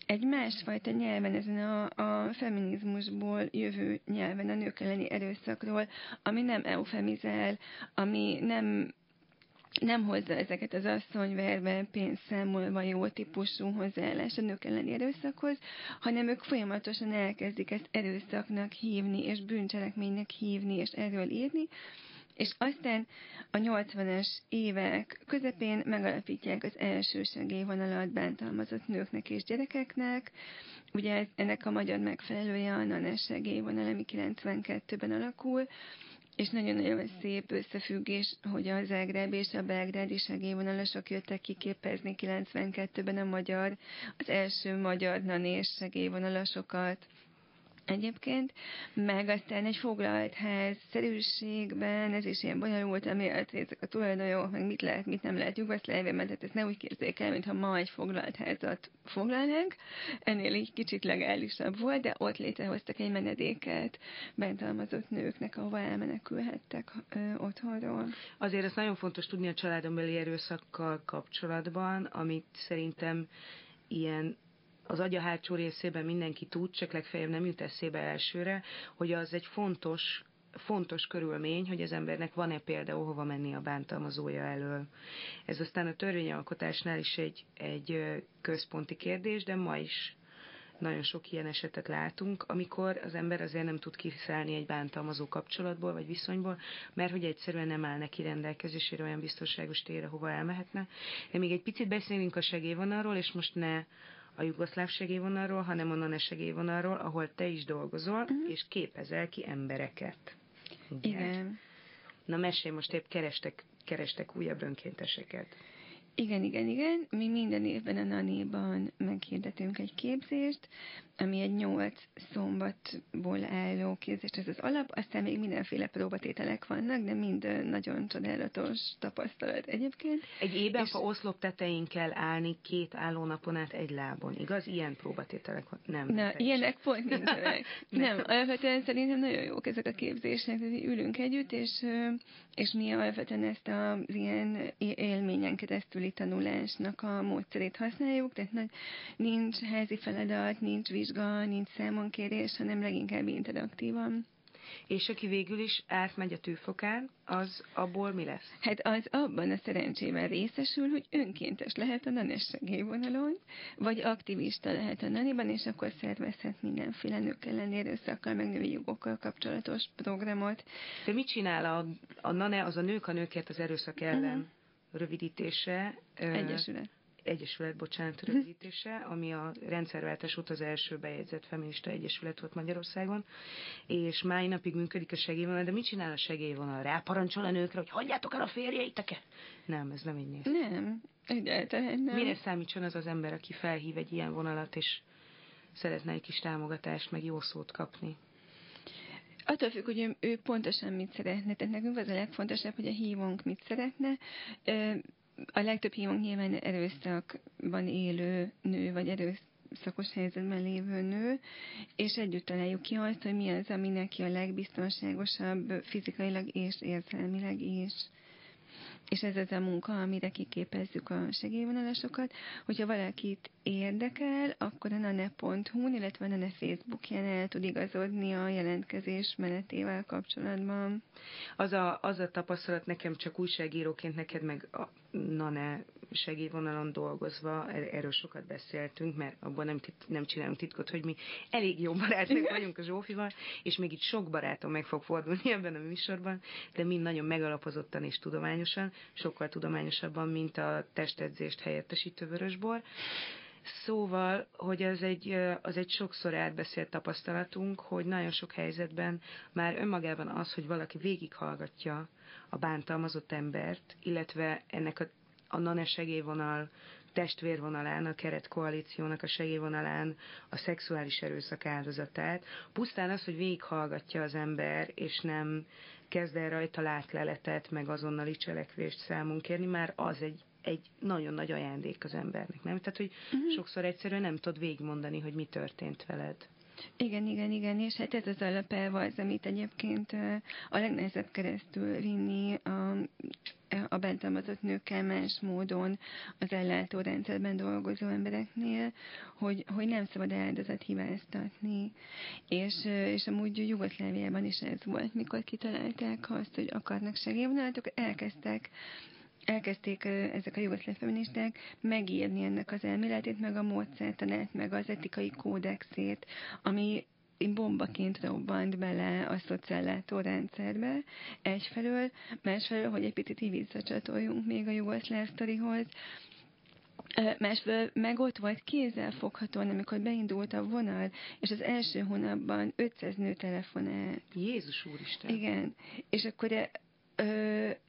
egy másfajta nyelven, ezen a, a feminizmusból jövő nyelven, a nők elleni erőszakról, ami nem eufemizál, ami nem nem hozza ezeket az asszonyverve, pénzszámolva jó típusú hozzáállás a nők elleni erőszakhoz, hanem ők folyamatosan elkezdik ezt erőszaknak hívni, és bűncselekménynek hívni, és erről írni, és aztán a 80-es évek közepén megalapítják az első segélyvonalat bántalmazott nőknek és gyerekeknek. Ugye ennek a magyar megfelelője a NANES segélyvonal, ami 92-ben alakul, és nagyon-nagyon szép összefüggés, hogy az Zágráb és a belgrádi segélyvonalasok jöttek kiképezni 92-ben a magyar, az első magyar nanés segélyvonalasokat egyébként, meg aztán egy foglalt ház szerűségben, ez is ilyen bonyolult, ami ezek a tulajdonjogok, meg mit lehet, mit nem lehet Jugoszláviában, tehát ezt ne úgy képzeljék el, mintha ma egy foglalt házat foglalnánk, ennél így kicsit legálisabb volt, de ott létrehoztak egy menedéket bentalmazott nőknek, ahova elmenekülhettek ö, otthonról. Azért ez nagyon fontos tudni a családon belüli erőszakkal kapcsolatban, amit szerintem ilyen az agya hátsó részében mindenki tud, csak legfeljebb nem jut eszébe elsőre, hogy az egy fontos fontos körülmény, hogy az embernek van-e például hova menni a bántalmazója elől. Ez aztán a törvényalkotásnál is egy, egy központi kérdés, de ma is nagyon sok ilyen esetet látunk, amikor az ember azért nem tud kiszállni egy bántalmazó kapcsolatból vagy viszonyból, mert hogy egyszerűen nem áll neki rendelkezésére olyan biztonságos térre, hova elmehetne. De még egy picit beszélünk a segélyvonalról, és most ne a jugoszláv segélyvonalról, hanem a NANE segélyvonalról, ahol te is dolgozol, uh-huh. és képezel ki embereket. Ugye? Igen. Na mesélj, most épp kerestek, kerestek újabb önkénteseket. Igen, igen, igen. Mi minden évben a Naniban meghirdetünk egy képzést, ami egy nyolc szombatból álló képzés, ez az alap, aztán még mindenféle próbatételek vannak, de mind nagyon csodálatos tapasztalat egyébként. Egy évben, és... ha oszlop tetején kell állni két állónapon át egy lábon, igaz? Ilyen próbatételek? Nem. Na, ilyenek pont nincsenek. nem, alapvetően szerintem nagyon jók ezek a képzések, hogy ülünk együtt, és, és mi alapvetően ezt az ilyen élményen keresztüli tanulásnak a módszerét használjuk, tehát nincs házi feladat, nincs vizsga, nincs számonkérés, hanem leginkább interaktívan. És aki végül is átmegy a tűfokán, az abból mi lesz? Hát az abban a szerencsével részesül, hogy önkéntes lehet a NANES segélyvonalon, vagy aktivista lehet a NANI-ban, és akkor szervezhet mindenféle nők ellen erőszakkal, meg női jogokkal kapcsolatos programot. De mit csinál a, a NANE, az a Nők a Nőkért az erőszak ellen uh-huh. Rövidítése? Egyesület Egyesület, bocsánat, rövidítése, ami a rendszerváltás óta az első bejegyzett feminista egyesület volt Magyarországon, és máj napig működik a segélyvonal, de mit csinál a segélyvonal? Ráparancsol a nőkre, hogy hagyjátok el a férjeiteket? Nem, ez nem így néz. Nem, egyáltalán nem. Mire számítson az az ember, aki felhív egy ilyen vonalat, és szeretne egy kis támogatást, meg jó szót kapni? Attól függ, hogy ő pontosan mit szeretne. Tehát nekünk az a legfontosabb, hogy a hívónk mit szeretne a legtöbb hívónk nyilván erőszakban élő nő, vagy erőszakos helyzetben lévő nő, és együtt találjuk ki azt, hogy mi az, ami neki a legbiztonságosabb fizikailag és érzelmileg is és ez az a munka, amire kiképezzük a segélyvonalasokat. Hogyha valakit érdekel, akkor a nane.hu-n, illetve a nane Facebookján el tud igazodni a jelentkezés menetével kapcsolatban. Az a, az a tapasztalat nekem csak újságíróként, neked meg a nane segélyvonalon dolgozva, er-, erről sokat beszéltünk, mert abban nem, nem csinálunk titkot, hogy mi elég jó barátok vagyunk a Zsófival, és még itt sok barátom meg fog fordulni ebben a műsorban, de mind nagyon megalapozottan és tudományosan, sokkal tudományosabban, mint a testedzést helyettesítő vörösbor. Szóval, hogy az egy, az egy sokszor átbeszélt tapasztalatunk, hogy nagyon sok helyzetben már önmagában az, hogy valaki végighallgatja a bántalmazott embert, illetve ennek a, a NANE segélyvonal testvérvonalán, a keretkoalíciónak a segélyvonalán a szexuális erőszak áldozatát. Pusztán az, hogy végighallgatja az ember, és nem kezd el rajta látleletet, meg azonnali cselekvést számunk kérni, már az egy, egy nagyon nagy ajándék az embernek, nem? Tehát, hogy uh-huh. sokszor egyszerűen nem tudod végigmondani, hogy mi történt veled. Igen, igen, igen, és hát ez az alapelve az, amit egyébként a legnehezebb keresztül vinni a, a bántalmazott nőkkel más módon az ellátórendszerben dolgozó embereknél, hogy, hogy nem szabad áldozat hibáztatni. És, és amúgy Jugoszláviában is ez volt, mikor kitalálták azt, hogy akarnak segélyvonalat, elkezdtek elkezdték ezek a jugoszláv feministák megírni ennek az elméletét, meg a módszertanát, meg az etikai kódexét, ami bombaként robbant bele a szociállátó rendszerbe egyfelől, másfelől, hogy egy picit így visszacsatoljunk még a jugoszláv sztorihoz, Másfelől meg ott volt kézzel foghatóan, amikor beindult a vonal, és az első hónapban 500 nő telefonált. Jézus Úristen! Igen, és akkor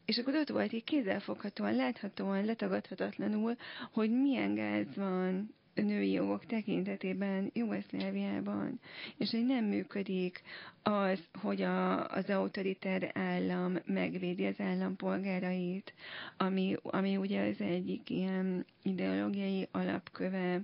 És akkor ott volt így kézzelfoghatóan, láthatóan, letagadhatatlanul, hogy milyen gáz van női jogok tekintetében Jugoszláviában, és hogy nem működik az, hogy a, az autoriter állam megvédi az állampolgárait, ami, ami ugye az egyik ilyen ideológiai alapköve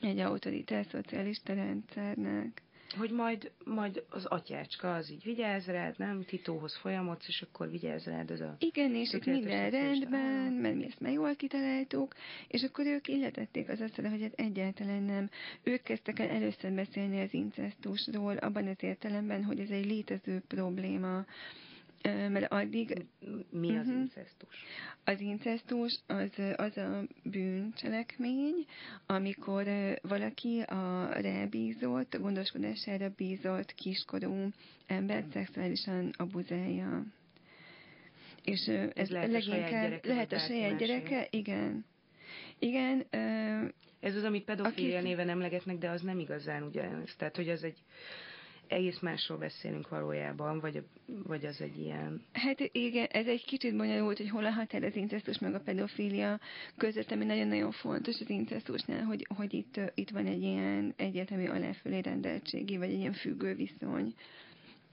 egy autoriter szocialista rendszernek. Hogy majd, majd az atyácska az így vigyáz rád, nem? Titóhoz folyamodsz, és akkor vigyáz rád ez a... Igen, és itt minden rendben, mert mi ezt már jól kitaláltuk, és akkor ők illetették az asztalra, hogy ez egyáltalán nem. Ők kezdtek el először beszélni az incestusról, abban az értelemben, hogy ez egy létező probléma, mert addig... Mi az uh-huh. incestus? Az incestus az, az a bűncselekmény, amikor valaki a rábízott, a gondoskodására bízott kiskorú embert szexuálisan abuzálja. És ez, ez lehet leginkább... Lehet a saját gyereke, igen. Igen. Ez az, amit pedofília aki... néven emlegetnek, de az nem igazán ugyanaz. Tehát, hogy az egy egész másról beszélünk valójában, vagy, vagy az egy ilyen... Hát igen, ez egy kicsit bonyolult, hogy hol a határ az incestus meg a pedofília között, ami nagyon-nagyon fontos az incestusnál, hogy, hogy itt, itt van egy ilyen egyetemi aláfölé rendeltségi, vagy egy ilyen függő viszony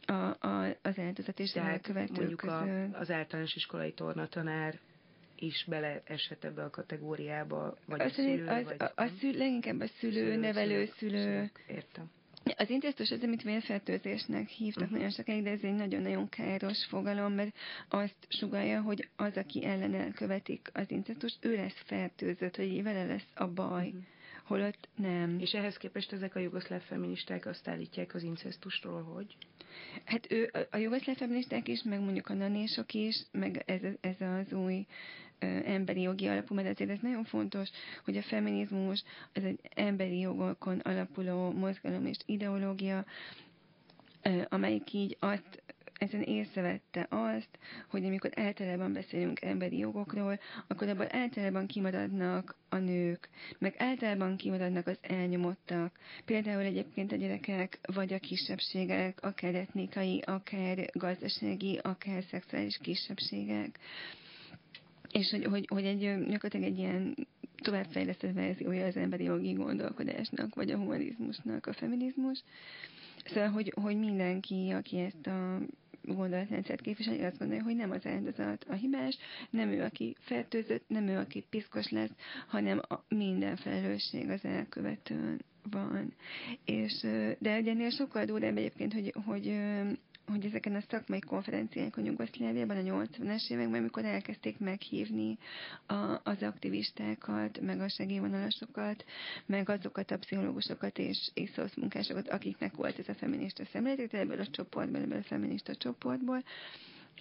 a, a, az áldozat és Tehát elkövető mondjuk között. A, az általános iskolai tornatanár is beleesett ebbe a kategóriába, vagy a, a szülő, az, vagy a, a szülő, leginkább a szülő, szülő nevelő szülő. szülő. Értem. Az incestus az, amit vérfertőzésnek hívtak uh-huh. nagyon sokáig, de ez egy nagyon-nagyon káros fogalom, mert azt sugalja, hogy az, aki ellen elkövetik az incestust, ő lesz fertőzött, hogy vele lesz a baj. Uh-huh holott nem. És ehhez képest ezek a jugoszláv feministák azt állítják az incestusról, hogy? Hát ő, a jugoszláv feministák is, meg mondjuk a nanésok is, meg ez, ez az új emberi jogi alapú, mert ezért ez nagyon fontos, hogy a feminizmus az egy emberi jogokon alapuló mozgalom és ideológia, amelyik így azt ezen észrevette azt, hogy amikor általában beszélünk emberi jogokról, akkor abban általában kimaradnak a nők, meg általában kimaradnak az elnyomottak. Például egyébként a gyerekek, vagy a kisebbségek, akár etnikai, akár gazdasági, akár szexuális kisebbségek és hogy, hogy, hogy egy, gyakorlatilag egy ilyen továbbfejlesztett verziója az emberi jogi gondolkodásnak, vagy a humanizmusnak, a feminizmus. Szóval, hogy, hogy mindenki, aki ezt a gondolatrendszert képviseli, azt gondolja, hogy nem az áldozat a hibás, nem ő, aki fertőzött, nem ő, aki piszkos lesz, hanem a minden felelősség az elkövetőn van. És, de ennél sokkal durvább egyébként, hogy, hogy hogy ezeken a szakmai konferenciákon Jugoszláviában a 80-es években, amikor elkezdték meghívni a, az aktivistákat, meg a segélyvonalasokat, meg azokat a pszichológusokat és, és munkásokat, akiknek volt ez a feminista szemléletük, ebből a csoportból, ebből a feminista csoportból,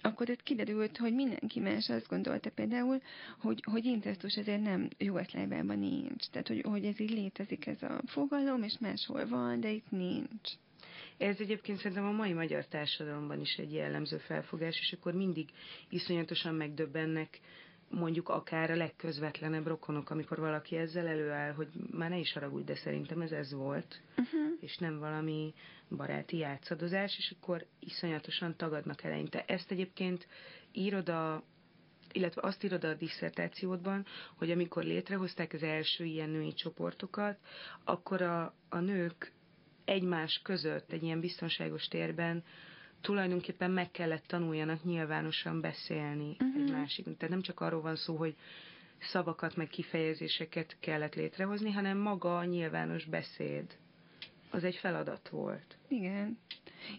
akkor ott kiderült, hogy mindenki más azt gondolta például, hogy, hogy incestus ezért nem Jugoszláviában nincs. Tehát, hogy, hogy ez így létezik ez a fogalom, és máshol van, de itt nincs. Ez egyébként szerintem a mai magyar társadalomban is egy jellemző felfogás, és akkor mindig iszonyatosan megdöbbennek mondjuk akár a legközvetlenebb rokonok, amikor valaki ezzel előáll, hogy már ne is haragudj, de szerintem ez ez volt, uh-huh. és nem valami baráti játszadozás, és akkor iszonyatosan tagadnak eleinte. Ezt egyébként írod a illetve azt írod a diszertációdban, hogy amikor létrehozták az első ilyen női csoportokat, akkor a, a nők egymás között, egy ilyen biztonságos térben tulajdonképpen meg kellett tanuljanak nyilvánosan beszélni uh-huh. egy másik. Tehát nem csak arról van szó, hogy szavakat meg kifejezéseket kellett létrehozni, hanem maga a nyilvános beszéd. Az egy feladat volt. Igen.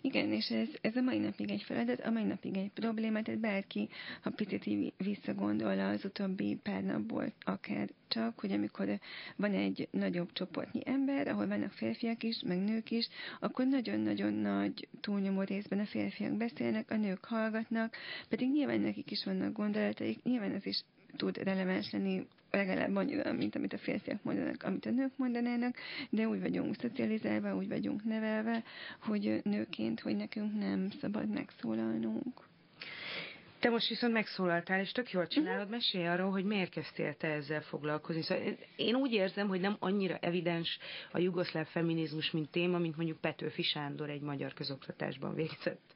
Igen, és ez, ez a mai napig egy feladat, a mai napig egy probléma, tehát bárki, ha picit visszagondol az utóbbi pár napból, akár csak, hogy amikor van egy nagyobb csoportnyi ember, ahol vannak férfiak is, meg nők is, akkor nagyon-nagyon nagy túlnyomó részben a férfiak beszélnek, a nők hallgatnak, pedig nyilván nekik is vannak gondolataik, nyilván ez is tud releváns lenni legalább annyira, mint amit a férfiak mondanak, amit a nők mondanának, de úgy vagyunk szocializálva, úgy vagyunk nevelve, hogy nőként, hogy nekünk nem szabad megszólalnunk. Te most viszont megszólaltál, és tök jól csinálod, uh-huh. mesélj arról, hogy miért kezdtél te ezzel foglalkozni. Szóval én úgy érzem, hogy nem annyira evidens a jugoszláv feminizmus, mint téma, mint mondjuk Petőfi Sándor egy magyar közoktatásban végzett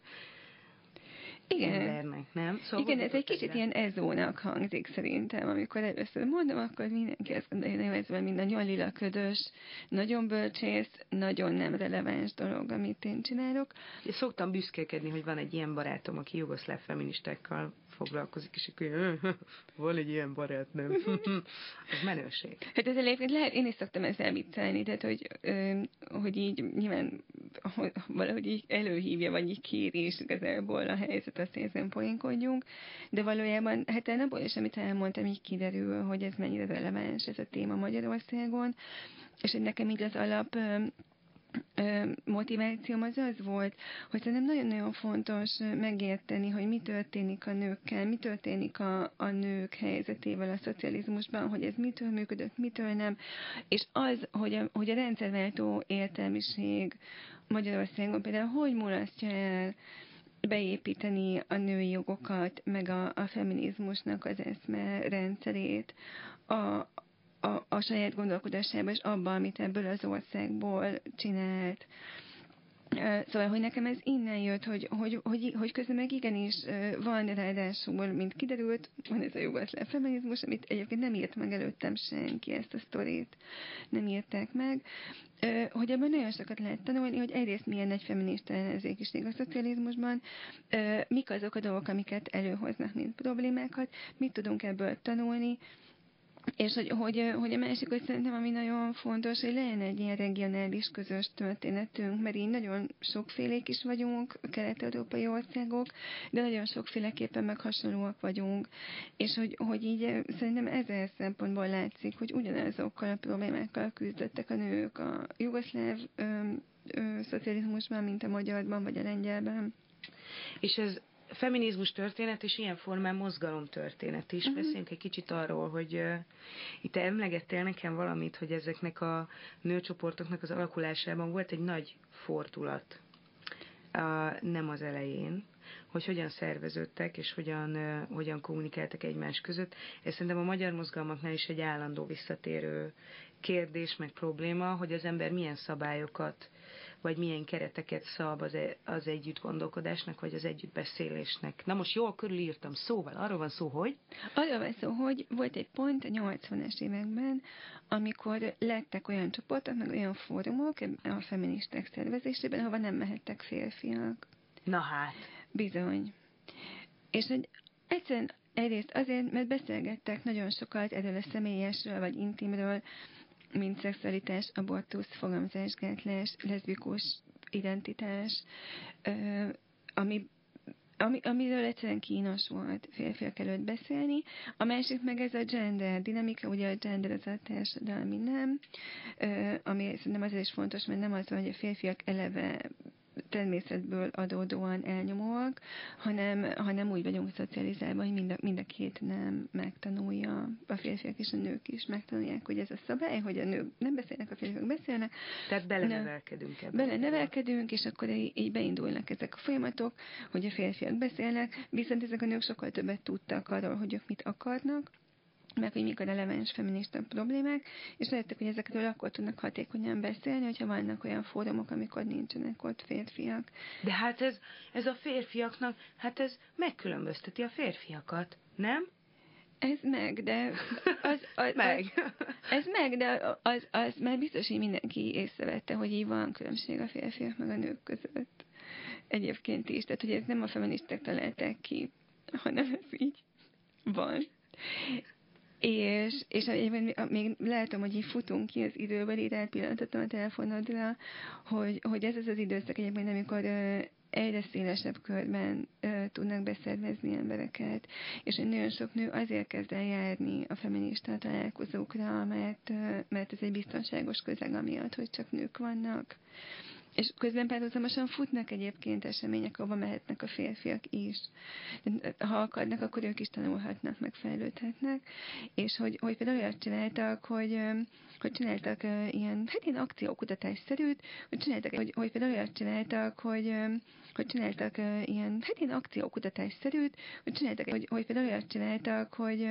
igen. embernek, nem? Szóval Igen, ez egy kicsit ilyen ezónak hangzik szerintem. Amikor először mondom, akkor mindenki azt gondolja, hogy ez valami nagyon lila ködös, nagyon bölcsész, nagyon nem releváns dolog, amit én csinálok. Én szoktam büszkélkedni, hogy van egy ilyen barátom, aki jugoszláv feministákkal foglalkozik, és akkor van egy ilyen barátnőm. ez menőség. Hát ez egyébként lehet, én is szoktam ezzel viccelni, tehát hogy, hogy így nyilván hogy valahogy így előhívja, vagy így kérés igazából a helyzet, azt ezen poénkodjunk, de valójában, hát abból is, amit elmondtam, így kiderül, hogy ez mennyire releváns ez a téma Magyarországon, és hogy nekem így az alap motivációm az az volt, hogy szerintem nagyon-nagyon fontos megérteni, hogy mi történik a nőkkel, mi történik a, a nők helyzetével a szocializmusban, hogy ez mitől működött, mitől nem, és az, hogy a, hogy a rendszerváltó értelmiség Magyarországon például hogy mulasztja el beépíteni a női jogokat, meg a, a feminizmusnak az eszme rendszerét, a, a, a saját gondolkodásába, és abban, amit ebből az országból csinált. Szóval, hogy nekem ez innen jött, hogy, hogy, hogy, hogy közben meg igenis van ráadásul, mint kiderült, van ez a jugoszláv feminizmus, amit egyébként nem írt meg előttem senki, ezt a sztorit nem írták meg, hogy ebben nagyon sokat lehet tanulni, hogy egyrészt milyen egy feminista ellenzékiség a szocializmusban, mik azok a dolgok, amiket előhoznak, mint problémákat, mit tudunk ebből tanulni, és hogy, hogy, hogy a másik, hogy szerintem ami nagyon fontos, hogy legyen egy ilyen regionális közös történetünk, mert így nagyon sokfélék is vagyunk, a kelet-európai országok, de nagyon sokféleképpen meg hasonlóak vagyunk, és hogy, hogy így szerintem ezer szempontból látszik, hogy ugyanazokkal a problémákkal küzdöttek a nők a jugoszláv ö, ö, szocializmusban, mint a magyarban vagy a lengyelben. És ez feminizmus történet, és ilyen formán mozgalom történet is. Uh-huh. Beszéljünk egy kicsit arról, hogy uh, itt emlegettél nekem valamit, hogy ezeknek a nőcsoportoknak az alakulásában volt egy nagy fordulat. Uh, nem az elején, hogy hogyan szerveződtek, és hogyan, uh, hogyan kommunikáltak egymás között. Ez szerintem a magyar mozgalmaknál is egy állandó visszatérő kérdés, meg probléma, hogy az ember milyen szabályokat vagy milyen kereteket szab az, e, az együtt gondolkodásnak, vagy az együtt beszélésnek. Na most jól körülírtam szóval, arról van szó, hogy? Arról van szó, hogy volt egy pont a 80-es években, amikor lettek olyan csoportok, meg olyan fórumok a feministák szervezésében, ahova nem mehettek férfiak. Na hát. Bizony. És hogy egyszerűen egyrészt azért, mert beszélgettek nagyon sokat erről a személyesről, vagy intimről, mint szexualitás, abortusz, fogamzásgátlás, leszbikus identitás, ami ami, amiről egyszerűen kínos volt férfiak előtt beszélni. A másik meg ez a gender dinamika, ugye a gender az a társadalmi nem, ami szerintem azért is fontos, mert nem az, hogy a férfiak eleve természetből adódóan elnyomóak, hanem, hanem úgy vagyunk szocializálva, hogy mind a, mind a két nem megtanulja, a férfiak és a nők is megtanulják, hogy ez a szabály, hogy a nők nem beszélnek, a férfiak beszélnek. Tehát belenevelkedünk ebben. Belenevelkedünk, és akkor így, így beindulnak ezek a folyamatok, hogy a férfiak beszélnek, viszont ezek a nők sokkal többet tudtak arról, hogy ők mit akarnak, meg hogy mik a releváns feminista problémák, és lehettek, hogy ezekről akkor tudnak hatékonyan beszélni, hogyha vannak olyan fórumok, amikor nincsenek ott férfiak. De hát ez, ez a férfiaknak, hát ez megkülönbözteti a férfiakat, nem? Ez meg, de az, az, meg. Az, ez meg, de az, az már biztos, hogy mindenki észrevette, hogy így van különbség a férfiak meg a nők között. Egyébként is, tehát hogy ez nem a feministák találták ki, hanem ez így van. És, és még látom, hogy így futunk ki az időből, így elpillantottam a telefonodra, hogy, hogy ez az az időszak egyébként, amikor egyre szélesebb körben ö, tudnak beszervezni embereket, és egy nagyon sok nő azért kezd el járni a feminista találkozókra, mert, ö, mert ez egy biztonságos közeg amiatt, hogy csak nők vannak. És közben párhuzamosan futnak egyébként események, ahova mehetnek a férfiak is. Ha akarnak, akkor ők is tanulhatnak, meg fejlődhetnek. És hogy, hogy például olyat csináltak, hogy, hogy csináltak ilyen, hát ilyen akciókutatásszerűt, hogy csináltak, hogy, hogy például olyat csináltak, hogy, hogy csináltak ilyen, hát ilyen akciókutatásszerűt, hogy csináltak, hogy, hogy például olyat csináltak, hogy,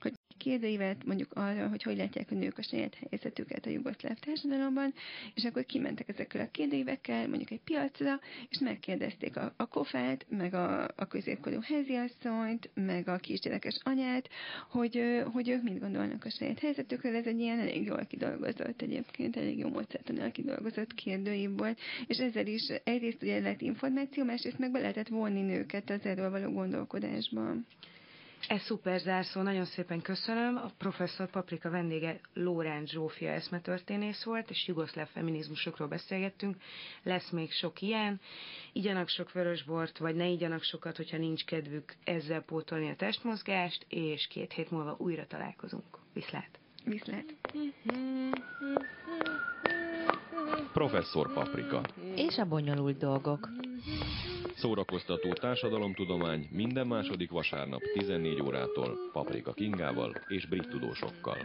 hogy kérdőívet mondjuk arra, hogy hogy látják a nők a saját helyzetüket a jugoszláv társadalomban, és akkor kimentek ezekkel a kérdőívekkel mondjuk egy piacra, és megkérdezték a, a kofát, meg a, a középkorú háziasszonyt, meg a kisgyerekes anyát, hogy, hogy ők mit gondolnak a saját helyzetükről. Ez egy ilyen elég jól kidolgozott egyébként, elég jó módszertanul kidolgozott kérdőív volt, és ezzel is egyrészt ugye lett információ, másrészt meg be lehetett vonni nőket az erről való gondolkodásban. Ez szuper zárszó, nagyon szépen köszönöm. A professzor Paprika vendége Lóránc Zsófia eszmetörténész volt, és jugoszláv feminizmusokról beszélgettünk. Lesz még sok ilyen. Igyanak sok vörösbort, vagy ne igyanak sokat, hogyha nincs kedvük ezzel pótolni a testmozgást, és két hét múlva újra találkozunk. Viszlát! Viszlát! Professzor Paprika. És a bonyolult dolgok. Szórakoztató társadalomtudomány minden második vasárnap 14 órától Paprika Kingával és brit tudósokkal.